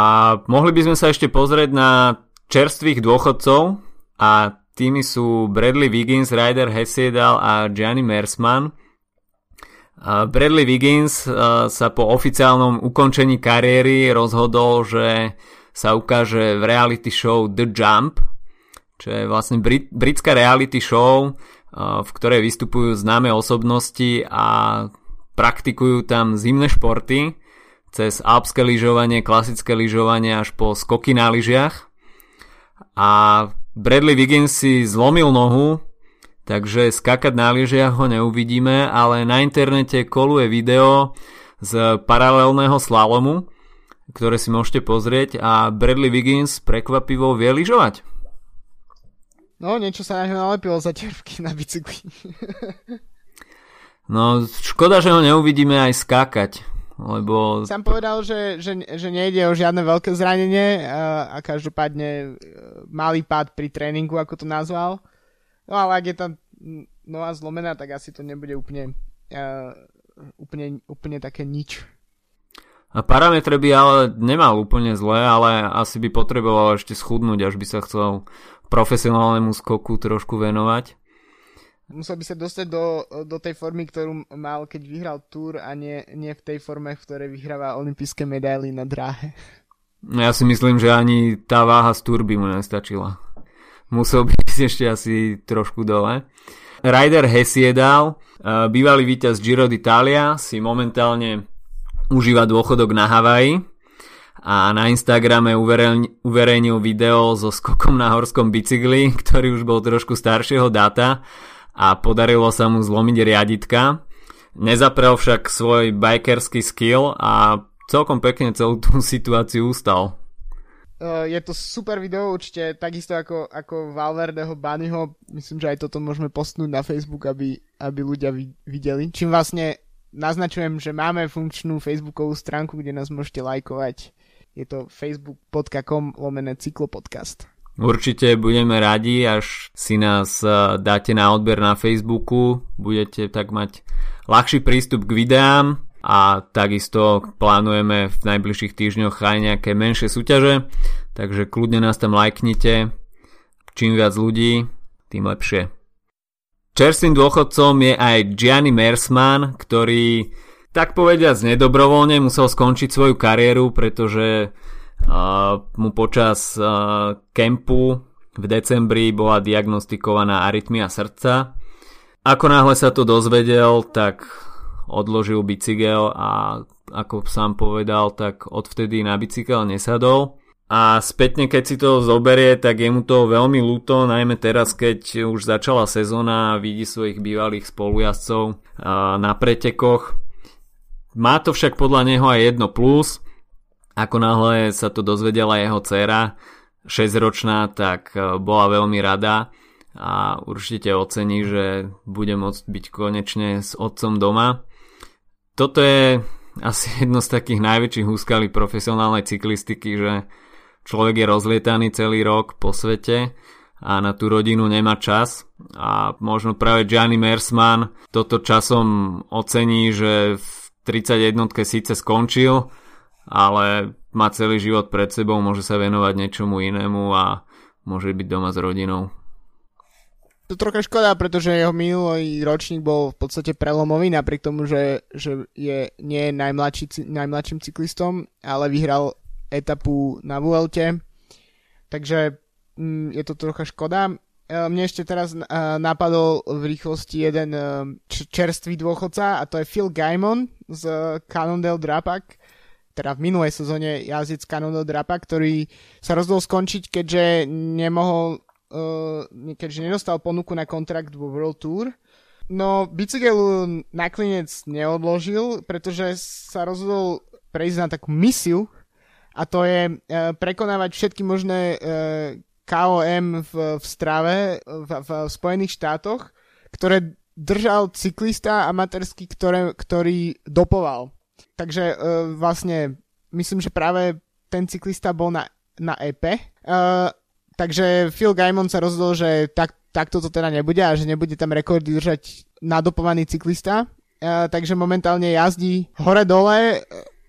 mohli by sme sa ešte pozrieť na čerstvých dôchodcov a tými sú Bradley Wiggins, Ryder Hesiedal a Gianni Mersman. Bradley Wiggins sa po oficiálnom ukončení kariéry rozhodol, že sa ukáže v reality show The Jump, čo je vlastne brit- britská reality show, v ktorej vystupujú známe osobnosti a praktikujú tam zimné športy cez alpské lyžovanie, klasické lyžovanie až po skoky na lyžiach. A Bradley Wiggins si zlomil nohu, takže skakať na lyžiach ho neuvidíme, ale na internete koluje video z paralelného slalomu, ktoré si môžete pozrieť a Bradley Wiggins prekvapivo vie lyžovať. No, niečo sa na ňo nalepilo za ťarvky na bicykli. no, škoda, že ho neuvidíme aj skákať, lebo... Sam povedal, že, že, že nejde o žiadne veľké zranenie a, a každopádne e, malý pád pri tréningu, ako to nazval. No ale ak je tam noha zlomená, tak asi to nebude úplne, uh, úplne, úplne také nič. A parametre by ale nemal úplne zlé, ale asi by potreboval ešte schudnúť, až by sa chcel profesionálnemu skoku trošku venovať. Musel by sa dostať do, do tej formy, ktorú mal, keď vyhral Tour a nie, nie v tej forme, v ktorej vyhráva olympijské medaily na dráhe. No ja si myslím, že ani tá váha z Tour by mu nestačila. Musel by ísť ešte asi trošku dole. Ryder Hesiedal, eh, bývalý víťaz Giro d'Italia, si momentálne užíva dôchodok na Havaji a na Instagrame uverejnil video so skokom na horskom bicykli, ktorý už bol trošku staršieho data a podarilo sa mu zlomiť riaditka. Nezaprel však svoj bikerský skill a celkom pekne celú tú situáciu ustal. Uh, je to super video, určite takisto ako, ako Valverdeho Bunnyho. Myslím, že aj toto môžeme postnúť na Facebook, aby, aby ľudia videli. Čím vlastne naznačujem, že máme funkčnú facebookovú stránku, kde nás môžete lajkovať. Je to facebook.com lomené cyklopodcast. Určite budeme radi, až si nás e, dáte na odber na Facebooku, budete tak mať ľahší prístup k videám a takisto plánujeme v najbližších týždňoch aj nejaké menšie súťaže, takže kľudne nás tam lajknite, čím viac ľudí, tým lepšie. Čerstvým dôchodcom je aj Gianni Mersman, ktorý tak povediac nedobrovoľne musel skončiť svoju kariéru, pretože uh, mu počas uh, kempu v decembri bola diagnostikovaná arytmia srdca. Ako náhle sa to dozvedel, tak odložil bicykel a ako sám povedal, tak odvtedy na bicykel nesadol. A spätne, keď si to zoberie, tak je mu to veľmi ľúto, najmä teraz, keď už začala sezóna a vidí svojich bývalých spolujazdcov na pretekoch. Má to však podľa neho aj jedno plus. Ako náhle sa to dozvedela jeho dcera, 6-ročná, tak e, bola veľmi rada a určite ocení, že bude môcť byť konečne s otcom doma. Toto je asi jedno z takých najväčších úskalí profesionálnej cyklistiky, že človek je rozlietaný celý rok po svete a na tú rodinu nemá čas a možno práve Gianni Mersman toto časom ocení, že v 31 síce skončil, ale má celý život pred sebou, môže sa venovať niečomu inému a môže byť doma s rodinou. To trocha škoda, pretože jeho minulý ročník bol v podstate prelomový, napriek tomu, že, že je, nie najmladší, najmladším cyklistom, ale vyhral etapu na Vuelte. Takže mm, je to trocha škoda. E, mne ešte teraz e, napadol v rýchlosti jeden e, čerstvý dôchodca a to je Phil Gaimon z Cannondale Drapak, teda v minulej sezóne jazdec Cannondale Drapak, ktorý sa rozhodol skončiť, keďže nemohol, keďže nedostal ponuku na kontrakt vo World Tour. No, bicykel nakoniec neodložil, pretože sa rozhodol prejsť na takú misiu, a to je uh, prekonávať všetky možné uh, KOM v, v strave v, v Spojených štátoch, ktoré držal cyklista amatérsky, ktorý dopoval. Takže uh, vlastne myslím, že práve ten cyklista bol na, na EP. Uh, takže Phil Gaimon sa rozhodol, že tak, takto to teda nebude a že nebude tam rekordy držať nadopovaný cyklista. Uh, takže momentálne jazdí hore-dole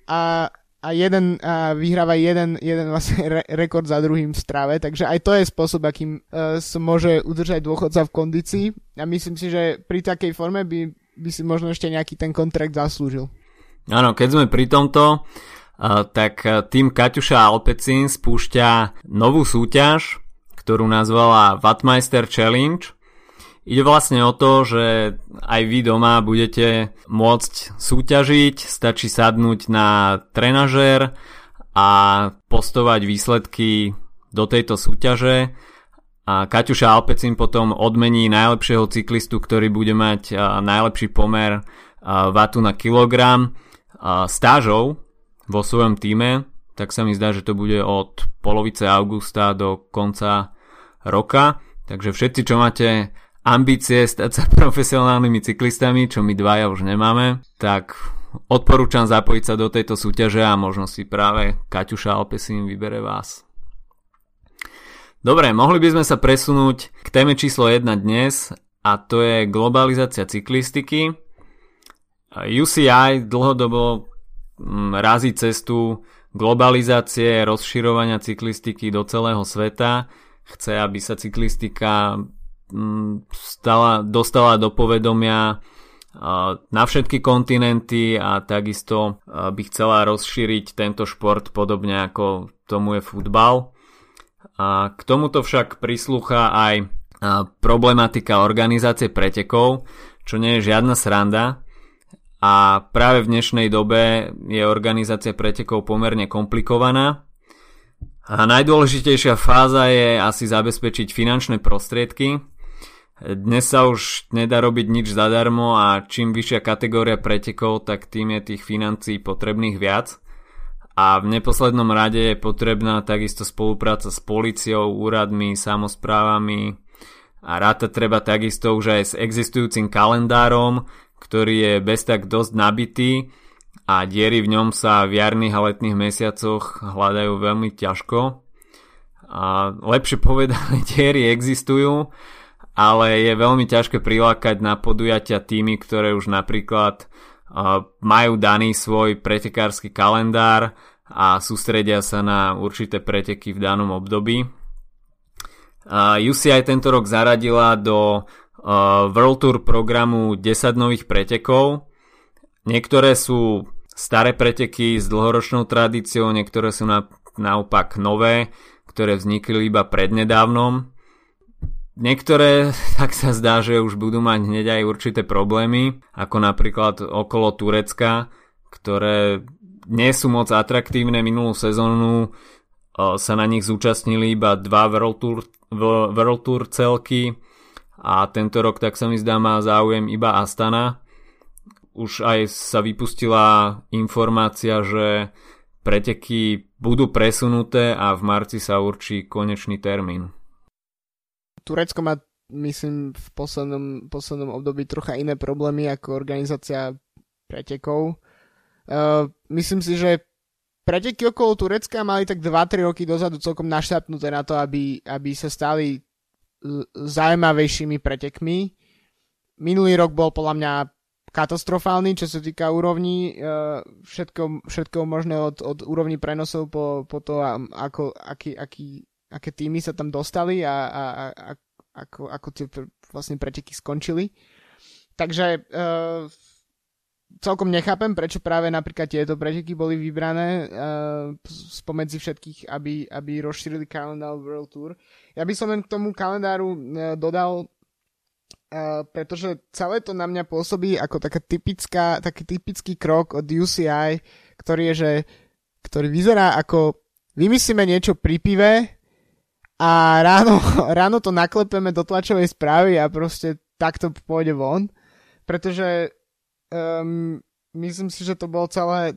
a a jeden a vyhráva jeden, jeden vlastne re, rekord za druhým v strave, takže aj to je spôsob, akým uh, sa môže udržať dôchodca v kondícii a myslím si, že pri takej forme by, by si možno ešte nejaký ten kontrakt zaslúžil. Áno, keď sme pri tomto, uh, tak tým Kaťuša Alpecin spúšťa novú súťaž, ktorú nazvala Wattmeister Challenge Ide vlastne o to, že aj vy doma budete môcť súťažiť, stačí sadnúť na trenažér a postovať výsledky do tejto súťaže a Kaťuša Alpecin potom odmení najlepšieho cyklistu, ktorý bude mať najlepší pomer vatu na kilogram stážov vo svojom týme, tak sa mi zdá, že to bude od polovice augusta do konca roka. Takže všetci, čo máte ambície stať sa profesionálnymi cyklistami, čo my dvaja už nemáme, tak odporúčam zapojiť sa do tejto súťaže a možno si práve Kaťuša Alpesin vybere vás. Dobre, mohli by sme sa presunúť k téme číslo 1 dnes a to je globalizácia cyklistiky. UCI dlhodobo mm, razí cestu globalizácie, rozširovania cyklistiky do celého sveta. Chce, aby sa cyklistika stala, dostala do povedomia na všetky kontinenty a takisto by chcela rozšíriť tento šport podobne ako tomu je futbal. A k tomuto však prislúcha aj problematika organizácie pretekov, čo nie je žiadna sranda. A práve v dnešnej dobe je organizácia pretekov pomerne komplikovaná. A najdôležitejšia fáza je asi zabezpečiť finančné prostriedky, dnes sa už nedá robiť nič zadarmo a čím vyššia kategória pretekov, tak tým je tých financií potrebných viac. A v neposlednom rade je potrebná takisto spolupráca s policiou, úradmi, samozprávami a ráta treba takisto už aj s existujúcim kalendárom, ktorý je bez tak dosť nabitý a diery v ňom sa v jarných a letných mesiacoch hľadajú veľmi ťažko. A lepšie povedané, diery existujú, ale je veľmi ťažké prilákať na podujatia týmy, ktoré už napríklad majú daný svoj pretekársky kalendár a sústredia sa na určité preteky v danom období. Uh, UCI tento rok zaradila do World Tour programu 10 nových pretekov. Niektoré sú staré preteky s dlhoročnou tradíciou, niektoré sú na, naopak nové, ktoré vznikli iba prednedávnom. Niektoré, tak sa zdá, že už budú mať hneď aj určité problémy, ako napríklad okolo Turecka, ktoré nie sú moc atraktívne. Minulú sezónu sa na nich zúčastnili iba dva World Tour, World Tour celky a tento rok tak sa mi zdá má záujem iba Astana. Už aj sa vypustila informácia, že preteky budú presunuté a v marci sa určí konečný termín. Turecko má, myslím, v poslednom, poslednom období trocha iné problémy ako organizácia pretekov. Uh, myslím si, že preteky okolo Turecka mali tak 2-3 roky dozadu celkom našťapnuté na to, aby, aby sa stali zaujímavejšími pretekmi. Minulý rok bol podľa mňa katastrofálny, čo sa týka úrovní, uh, všetko, všetko možné od, od úrovní prenosov po, po to, ako, aký, aký, aké týmy sa tam dostali a, a, a ako, ako tie vlastne preteky skončili. Takže uh, celkom nechápem, prečo práve napríklad tieto preteky boli vybrané uh, spomedzi všetkých, aby, aby rozšírili kalendár World Tour. Ja by som len k tomu kalendáru uh, dodal, uh, pretože celé to na mňa pôsobí ako taká typická, taký typický krok od UCI, ktorý je, že ktorý vyzerá ako vymyslíme niečo pri pive, a ráno, ráno to naklepeme do tlačovej správy a proste takto pôjde von, pretože um, myslím si, že to bolo celé,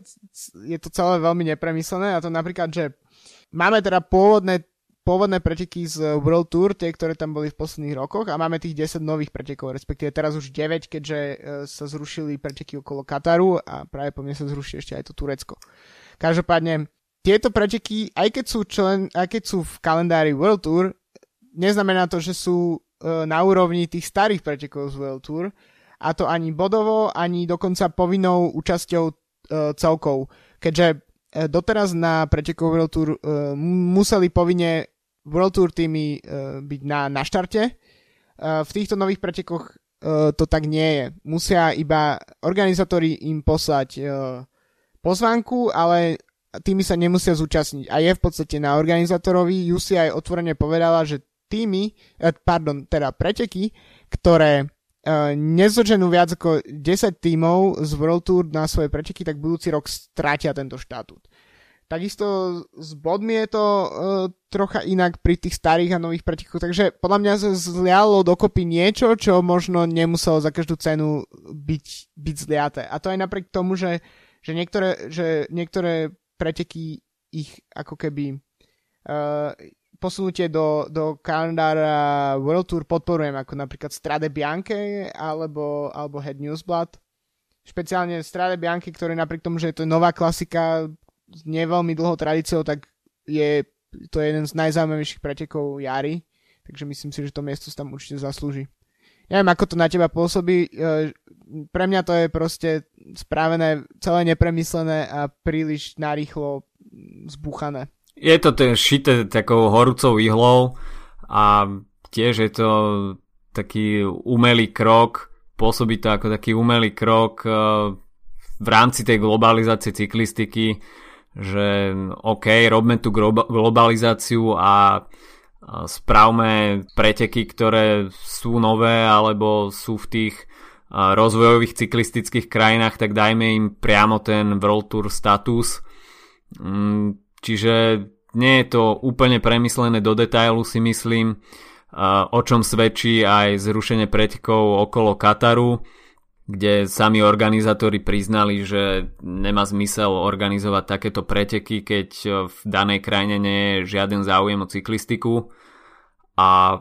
je to celé veľmi nepremyslené a to napríklad, že máme teda pôvodné, pôvodné preteky z World Tour, tie, ktoré tam boli v posledných rokoch a máme tých 10 nových pretekov, respektíve teraz už 9, keďže uh, sa zrušili preteky okolo Kataru a práve po mne sa zruší ešte aj to Turecko. Každopádne, tieto preteky, aj keď sú, člen, aj keď sú v kalendári World Tour, neznamená to, že sú uh, na úrovni tých starých pretekov z World Tour a to ani bodovo, ani dokonca povinnou účasťou uh, celkov, keďže E, doteraz na pretekov World Tour uh, museli povinne World Tour týmy uh, byť na, na štarte. Uh, v týchto nových pretekoch uh, to tak nie je. Musia iba organizátori im poslať uh, pozvánku, ale týmy sa nemusia zúčastniť. A je v podstate na organizátorovi. UCI otvorene povedala, že týmy, uh, pardon, teda preteky, ktoré uh, nezoženú viac ako 10 tímov z World Tour na svoje preteky, tak budúci rok strátia tento štatút. Takisto s bodmi je to uh, trocha inak pri tých starých a nových pretekoch, takže podľa mňa sa zlialo dokopy niečo, čo možno nemuselo za každú cenu byť, byť zliaté. A to aj napriek tomu, že, že, niektoré, že niektoré preteky ich ako keby uh, posunutie do, do kalendára World Tour podporujem, ako napríklad Strade Bianche alebo, alebo Head Newsblad. Špeciálne Strade Bianche, ktoré napriek tomu, že je to nová klasika s nie veľmi dlhou tradíciou, tak je to jeden z najzaujímavejších pretekov jary. Takže myslím si, že to miesto sa tam určite zaslúži. Neviem, ako to na teba pôsobí. Pre mňa to je proste spravené celé nepremyslené a príliš narýchlo zbúchané. Je to ten šité takou horúcou ihlou a tiež je to taký umelý krok, pôsobí to ako taký umelý krok e, v rámci tej globalizácie cyklistiky, že OK, robme tú globalizáciu a spravme preteky, ktoré sú nové alebo sú v tých rozvojových cyklistických krajinách, tak dajme im priamo ten World Tour status. Mm, Čiže nie je to úplne premyslené do detailu si myslím, o čom svedčí aj zrušenie pretekov okolo Kataru, kde sami organizátori priznali, že nemá zmysel organizovať takéto preteky, keď v danej krajine nie je žiaden záujem o cyklistiku a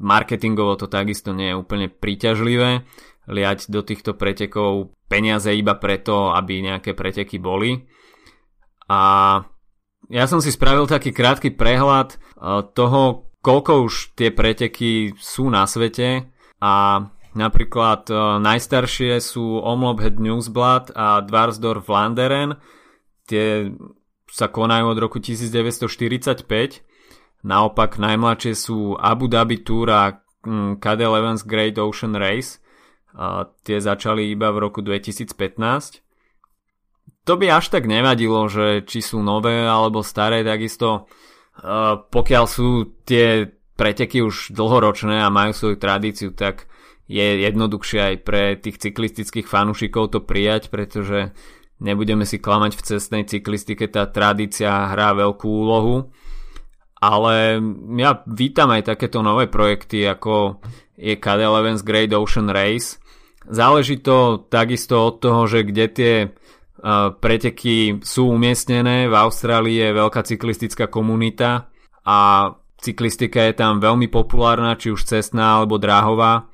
marketingovo to takisto nie je úplne príťažlivé liať do týchto pretekov peniaze iba preto, aby nejaké preteky boli. A ja som si spravil taký krátky prehľad e, toho, koľko už tie preteky sú na svete a napríklad e, najstaršie sú Omlophead Newsblad a Dwarsdorf Landeren. Tie sa konajú od roku 1945. Naopak najmladšie sú Abu Dhabi Tour a mm, Cadel Evans Great Ocean Race. A tie začali iba v roku 2015 to by až tak nevadilo, že či sú nové alebo staré, takisto uh, pokiaľ sú tie preteky už dlhoročné a majú svoju tradíciu, tak je jednoduchšie aj pre tých cyklistických fanúšikov to prijať, pretože nebudeme si klamať v cestnej cyklistike, tá tradícia hrá veľkú úlohu. Ale ja vítam aj takéto nové projekty, ako je KD Evans Great Ocean Race. Záleží to takisto od toho, že kde tie preteky sú umiestnené. V Austrálii je veľká cyklistická komunita a cyklistika je tam veľmi populárna, či už cestná alebo dráhová.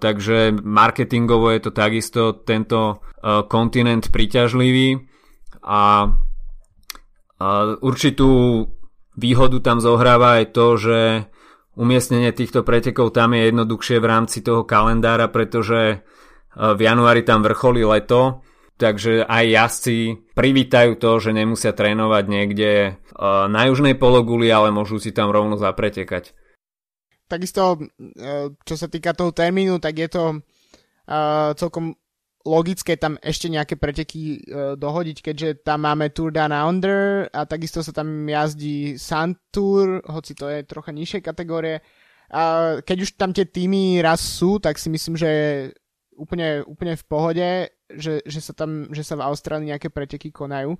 Takže marketingovo je to takisto tento kontinent príťažlivý a určitú výhodu tam zohráva aj to, že umiestnenie týchto pretekov tam je jednoduchšie v rámci toho kalendára, pretože v januári tam vrcholí leto takže aj jazdci privítajú to, že nemusia trénovať niekde e, na južnej pologuli, ale môžu si tam rovno zapretekať. Takisto, e, čo sa týka toho termínu, tak je to celkom logické tam ešte nejaké preteky uh, dohodiť, keďže tam máme Tour Down Under a takisto sa tam jazdí Sun Tour, hoci to je trocha nižšej kategórie. A keď už tam tie týmy raz sú, tak si myslím, že úplne, úplne v pohode že, že, sa tam, že sa v Austrálii nejaké preteky konajú.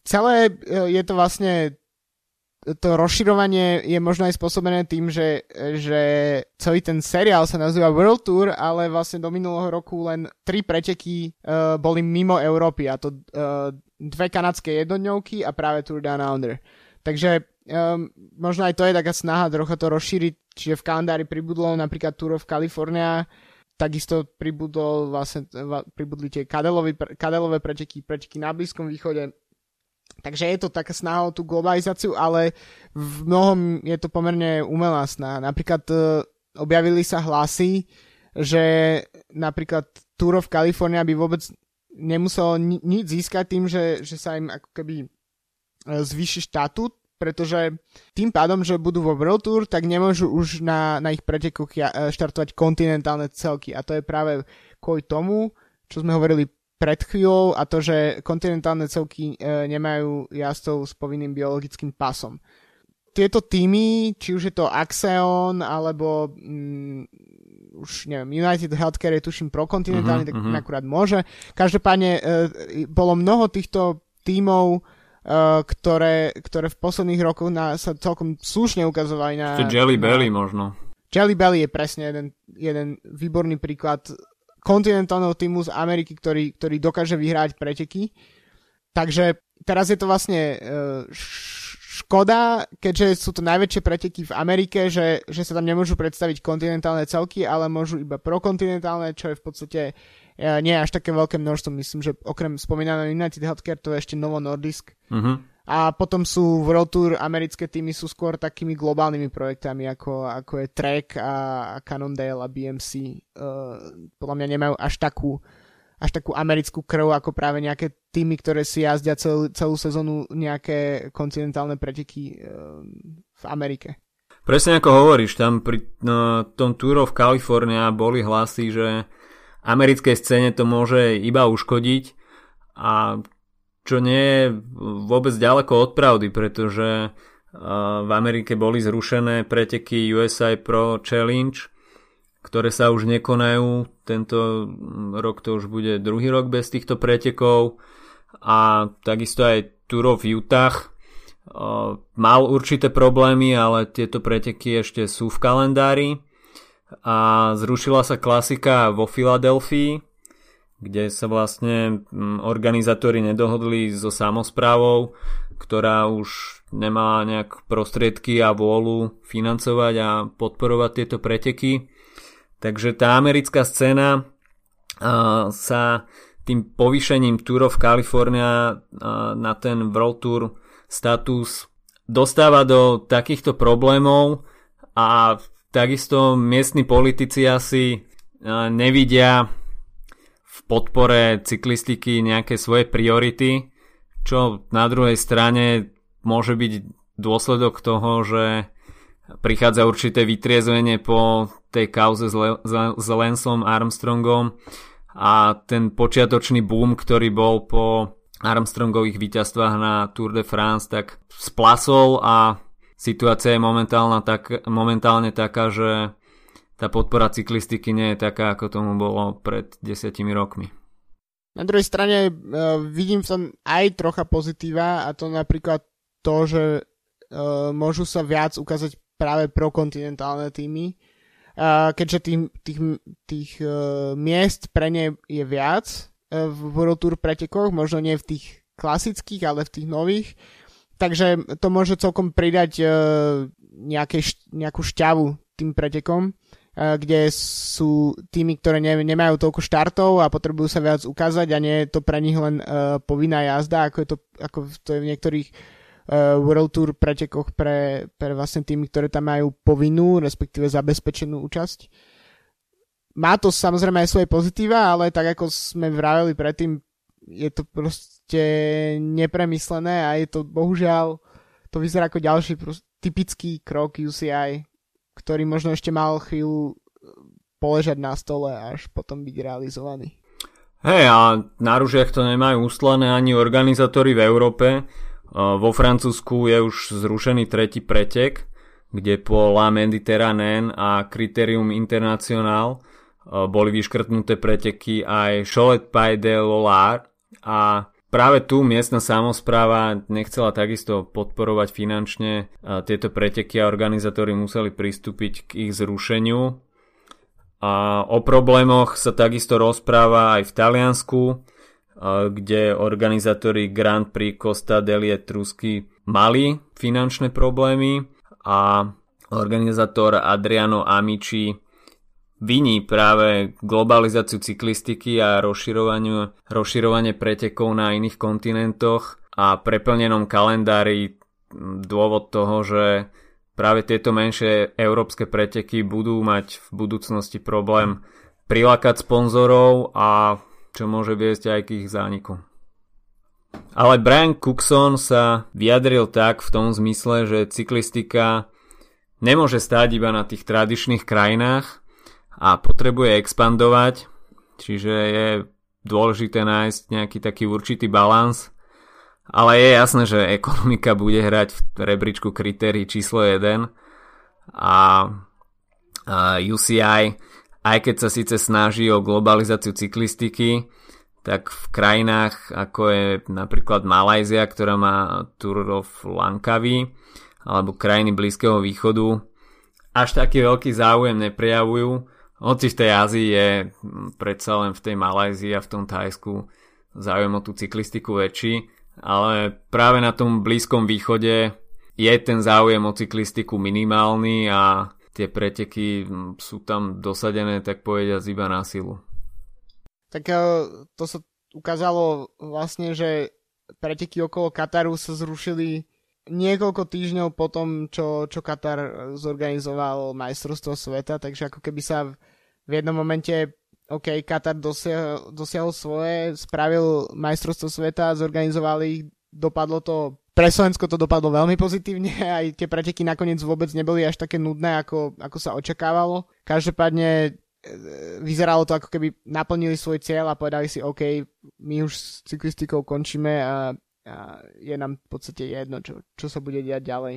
Celé e, je to vlastne to rozširovanie je možno aj spôsobené tým, že, že celý ten seriál sa nazýva World Tour, ale vlastne do minulého roku len tri preteky uh, boli mimo Európy a to uh, dve kanadské jednodňovky a práve Tour Down Under. Takže um, možno aj to je taká snaha trocha to rozšíriť, čiže v kalendári pribudlo napríklad Tour of California, takisto pribudol vlastne, pribudli tie kadelové, kadelové preteky, preteky na Blízkom východe, Takže je to taká snaha o tú globalizáciu, ale v mnohom je to pomerne umelá snaha. Napríklad uh, objavili sa hlasy, že napríklad Tour of California by vôbec nemuselo ni- nič získať tým, že, že sa im ako keby e, zvýši štatút, pretože tým pádom, že budú vo World Tour, tak nemôžu už na, na ich pretekoch e, štartovať kontinentálne celky. A to je práve kvôli tomu, čo sme hovorili pred chvíľou a to, že kontinentálne celky e, nemajú jazdcov s povinným biologickým pasom. Tieto týmy, či už je to Axeon alebo mm, už neviem, United Healthcare je tuším prokontinentálny, uh-huh, tak uh-huh. akurát môže. Každopádne e, bolo mnoho týchto tímov, e, ktoré, ktoré v posledných rokoch na, sa celkom slušne ukazovali na... Jelly Belly možno. Jelly Belly je presne jeden, jeden výborný príklad kontinentálneho týmu z Ameriky, ktorý, ktorý dokáže vyhrať preteky. Takže teraz je to vlastne uh, škoda, keďže sú to najväčšie preteky v Amerike, že, že sa tam nemôžu predstaviť kontinentálne celky, ale môžu iba prokontinentálne, čo je v podstate uh, nie až také veľké množstvo. Myslím, že okrem spomínaného United Healthcare to je ešte Novo Nordisk. Uh-huh. A potom sú World Tour americké týmy sú skôr takými globálnymi projektami, ako, ako je Trek a, a Cannondale a BMC. Uh, e, podľa mňa nemajú až takú, až takú americkú krv ako práve nejaké týmy, ktoré si jazdia celú, celú sezónu nejaké kontinentálne preteky uh, v Amerike. Presne ako hovoríš, tam pri no, tom Tour of California boli hlasy, že americkej scéne to môže iba uškodiť a čo nie je vôbec ďaleko od pravdy, pretože v Amerike boli zrušené preteky USA Pro Challenge, ktoré sa už nekonajú. Tento rok to už bude druhý rok bez týchto pretekov. A takisto aj Tour of Utah mal určité problémy, ale tieto preteky ešte sú v kalendári. A zrušila sa klasika vo Filadelfii, kde sa vlastne mm, organizátori nedohodli so samozprávou, ktorá už nemá nejak prostriedky a vôľu financovať a podporovať tieto preteky. Takže tá americká scéna sa tým povýšením Tour of California na ten World Tour status dostáva do takýchto problémov a takisto miestni politici asi nevidia podpore cyklistiky nejaké svoje priority, čo na druhej strane môže byť dôsledok toho, že prichádza určité vytriezvenie po tej kauze s, Le- s Lensom Armstrongom a ten počiatočný boom, ktorý bol po Armstrongových víťazstvách na Tour de France, tak splasol a situácia je momentálne, tak, momentálne taká, že tá podpora cyklistiky nie je taká, ako tomu bolo pred desiatimi rokmi. Na druhej strane uh, vidím v tom aj trocha pozitíva a to napríklad to, že uh, môžu sa viac ukázať práve prokontinentálne týmy, uh, keďže tých, tých, tých miest pre ne je viac v World Tour pretekoch, možno nie v tých klasických, ale v tých nových. Takže to môže celkom pridať nejaké, nejakú šťavu tým pretekom kde sú týmy, ktoré ne, nemajú toľko štartov a potrebujú sa viac ukázať a nie je to pre nich len uh, povinná jazda, ako je to, ako to je v niektorých uh, World Tour pretekoch pre, pre vlastne týmy, ktoré tam majú povinnú, respektíve zabezpečenú účasť. Má to samozrejme aj svoje pozitíva, ale tak ako sme vraveli predtým, je to proste nepremyslené a je to bohužiaľ, to vyzerá ako ďalší prost, typický krok UCI, ktorý možno ešte mal chvíľu poležať na stole až potom byť realizovaný. Hej, a na ružiach to nemajú ustlané ani organizátori v Európe. Vo Francúzsku je už zrušený tretí pretek, kde po La Mediterranée a Criterium International boli vyškrtnuté preteky aj Cholet Pays de Loire a práve tu miestna samozpráva nechcela takisto podporovať finančne tieto preteky a organizátori museli pristúpiť k ich zrušeniu. A o problémoch sa takisto rozpráva aj v Taliansku, kde organizátori Grand Prix Costa delle Etrusky mali finančné problémy a organizátor Adriano Amici viní práve globalizáciu cyklistiky a rozširovanie pretekov na iných kontinentoch a preplnenom kalendári dôvod toho, že práve tieto menšie európske preteky budú mať v budúcnosti problém prilákať sponzorov a čo môže viesť aj k ich zániku. Ale Brian Cookson sa vyjadril tak v tom zmysle, že cyklistika nemôže stáť iba na tých tradičných krajinách a potrebuje expandovať, čiže je dôležité nájsť nejaký taký určitý balans ale je jasné, že ekonomika bude hrať v rebríčku kritérií číslo 1 a, UCI, aj keď sa síce snaží o globalizáciu cyklistiky, tak v krajinách ako je napríklad Malajzia, ktorá má Tour of Langkawi, alebo krajiny Blízkeho východu, až taký veľký záujem neprejavujú. Hoci v tej Ázii je predsa len v tej Malajzii a v tom Thajsku záujem o tú cyklistiku väčší ale práve na tom Blízkom východe je ten záujem o cyklistiku minimálny a tie preteky sú tam dosadené, tak povediať, iba na silu. Tak e, to sa ukázalo vlastne, že preteky okolo Kataru sa zrušili niekoľko týždňov po tom, čo, čo Katar zorganizoval majstrovstvo sveta, takže ako keby sa v jednom momente OK, Katar dosiahol, dosiahol svoje, spravil majstrovstvo sveta, zorganizovali ich, dopadlo to, pre Slovensko to dopadlo veľmi pozitívne, aj tie preteky nakoniec vôbec neboli až také nudné, ako, ako sa očakávalo. Každopádne e, vyzeralo to, ako keby naplnili svoj cieľ a povedali si, OK, my už s cyklistikou končíme a, a je nám v podstate jedno, čo, čo sa bude diať ďalej.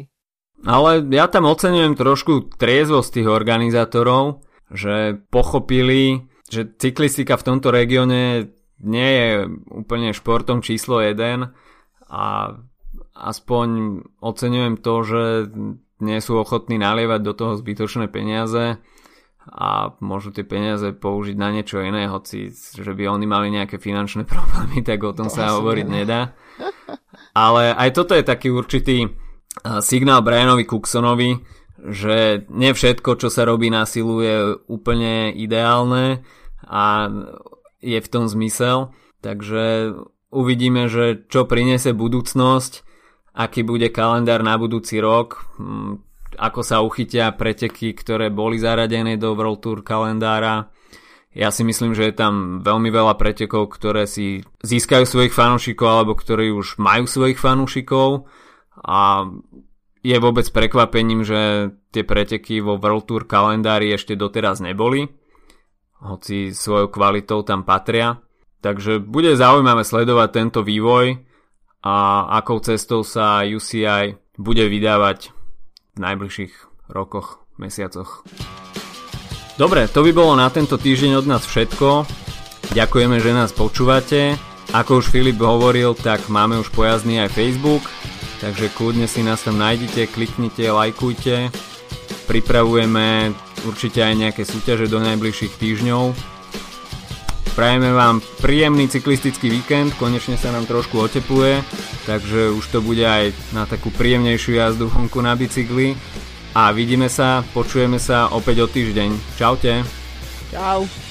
Ale ja tam oceňujem trošku triezvosť tých organizátorov, že pochopili, že cyklistika v tomto regióne nie je úplne športom číslo 1 a aspoň oceňujem to, že nie sú ochotní nalievať do toho zbytočné peniaze a môžu tie peniaze použiť na niečo iné, hoci že by oni mali nejaké finančné problémy, tak o tom to sa hovoriť ne. nedá. Ale aj toto je taký určitý signál Brianovi Cooksonovi, že nie všetko, čo sa robí na silu je úplne ideálne a je v tom zmysel. Takže uvidíme, že čo priniesie budúcnosť, aký bude kalendár na budúci rok, ako sa uchytia preteky, ktoré boli zaradené do World Tour kalendára. Ja si myslím, že je tam veľmi veľa pretekov, ktoré si získajú svojich fanúšikov alebo ktorí už majú svojich fanúšikov a je vôbec prekvapením, že tie preteky vo World Tour kalendári ešte doteraz neboli hoci svojou kvalitou tam patria. Takže bude zaujímavé sledovať tento vývoj a akou cestou sa UCI bude vydávať v najbližších rokoch, mesiacoch. Dobre, to by bolo na tento týždeň od nás všetko. Ďakujeme, že nás počúvate. Ako už Filip hovoril, tak máme už pojazný aj Facebook, takže kľudne si nás tam nájdete, kliknite, lajkujte. Pripravujeme určite aj nejaké súťaže do najbližších týždňov. Prajeme vám príjemný cyklistický víkend, konečne sa nám trošku otepluje, takže už to bude aj na takú príjemnejšiu jazdu vonku na bicykli. A vidíme sa, počujeme sa opäť o týždeň. Čaute. Čau.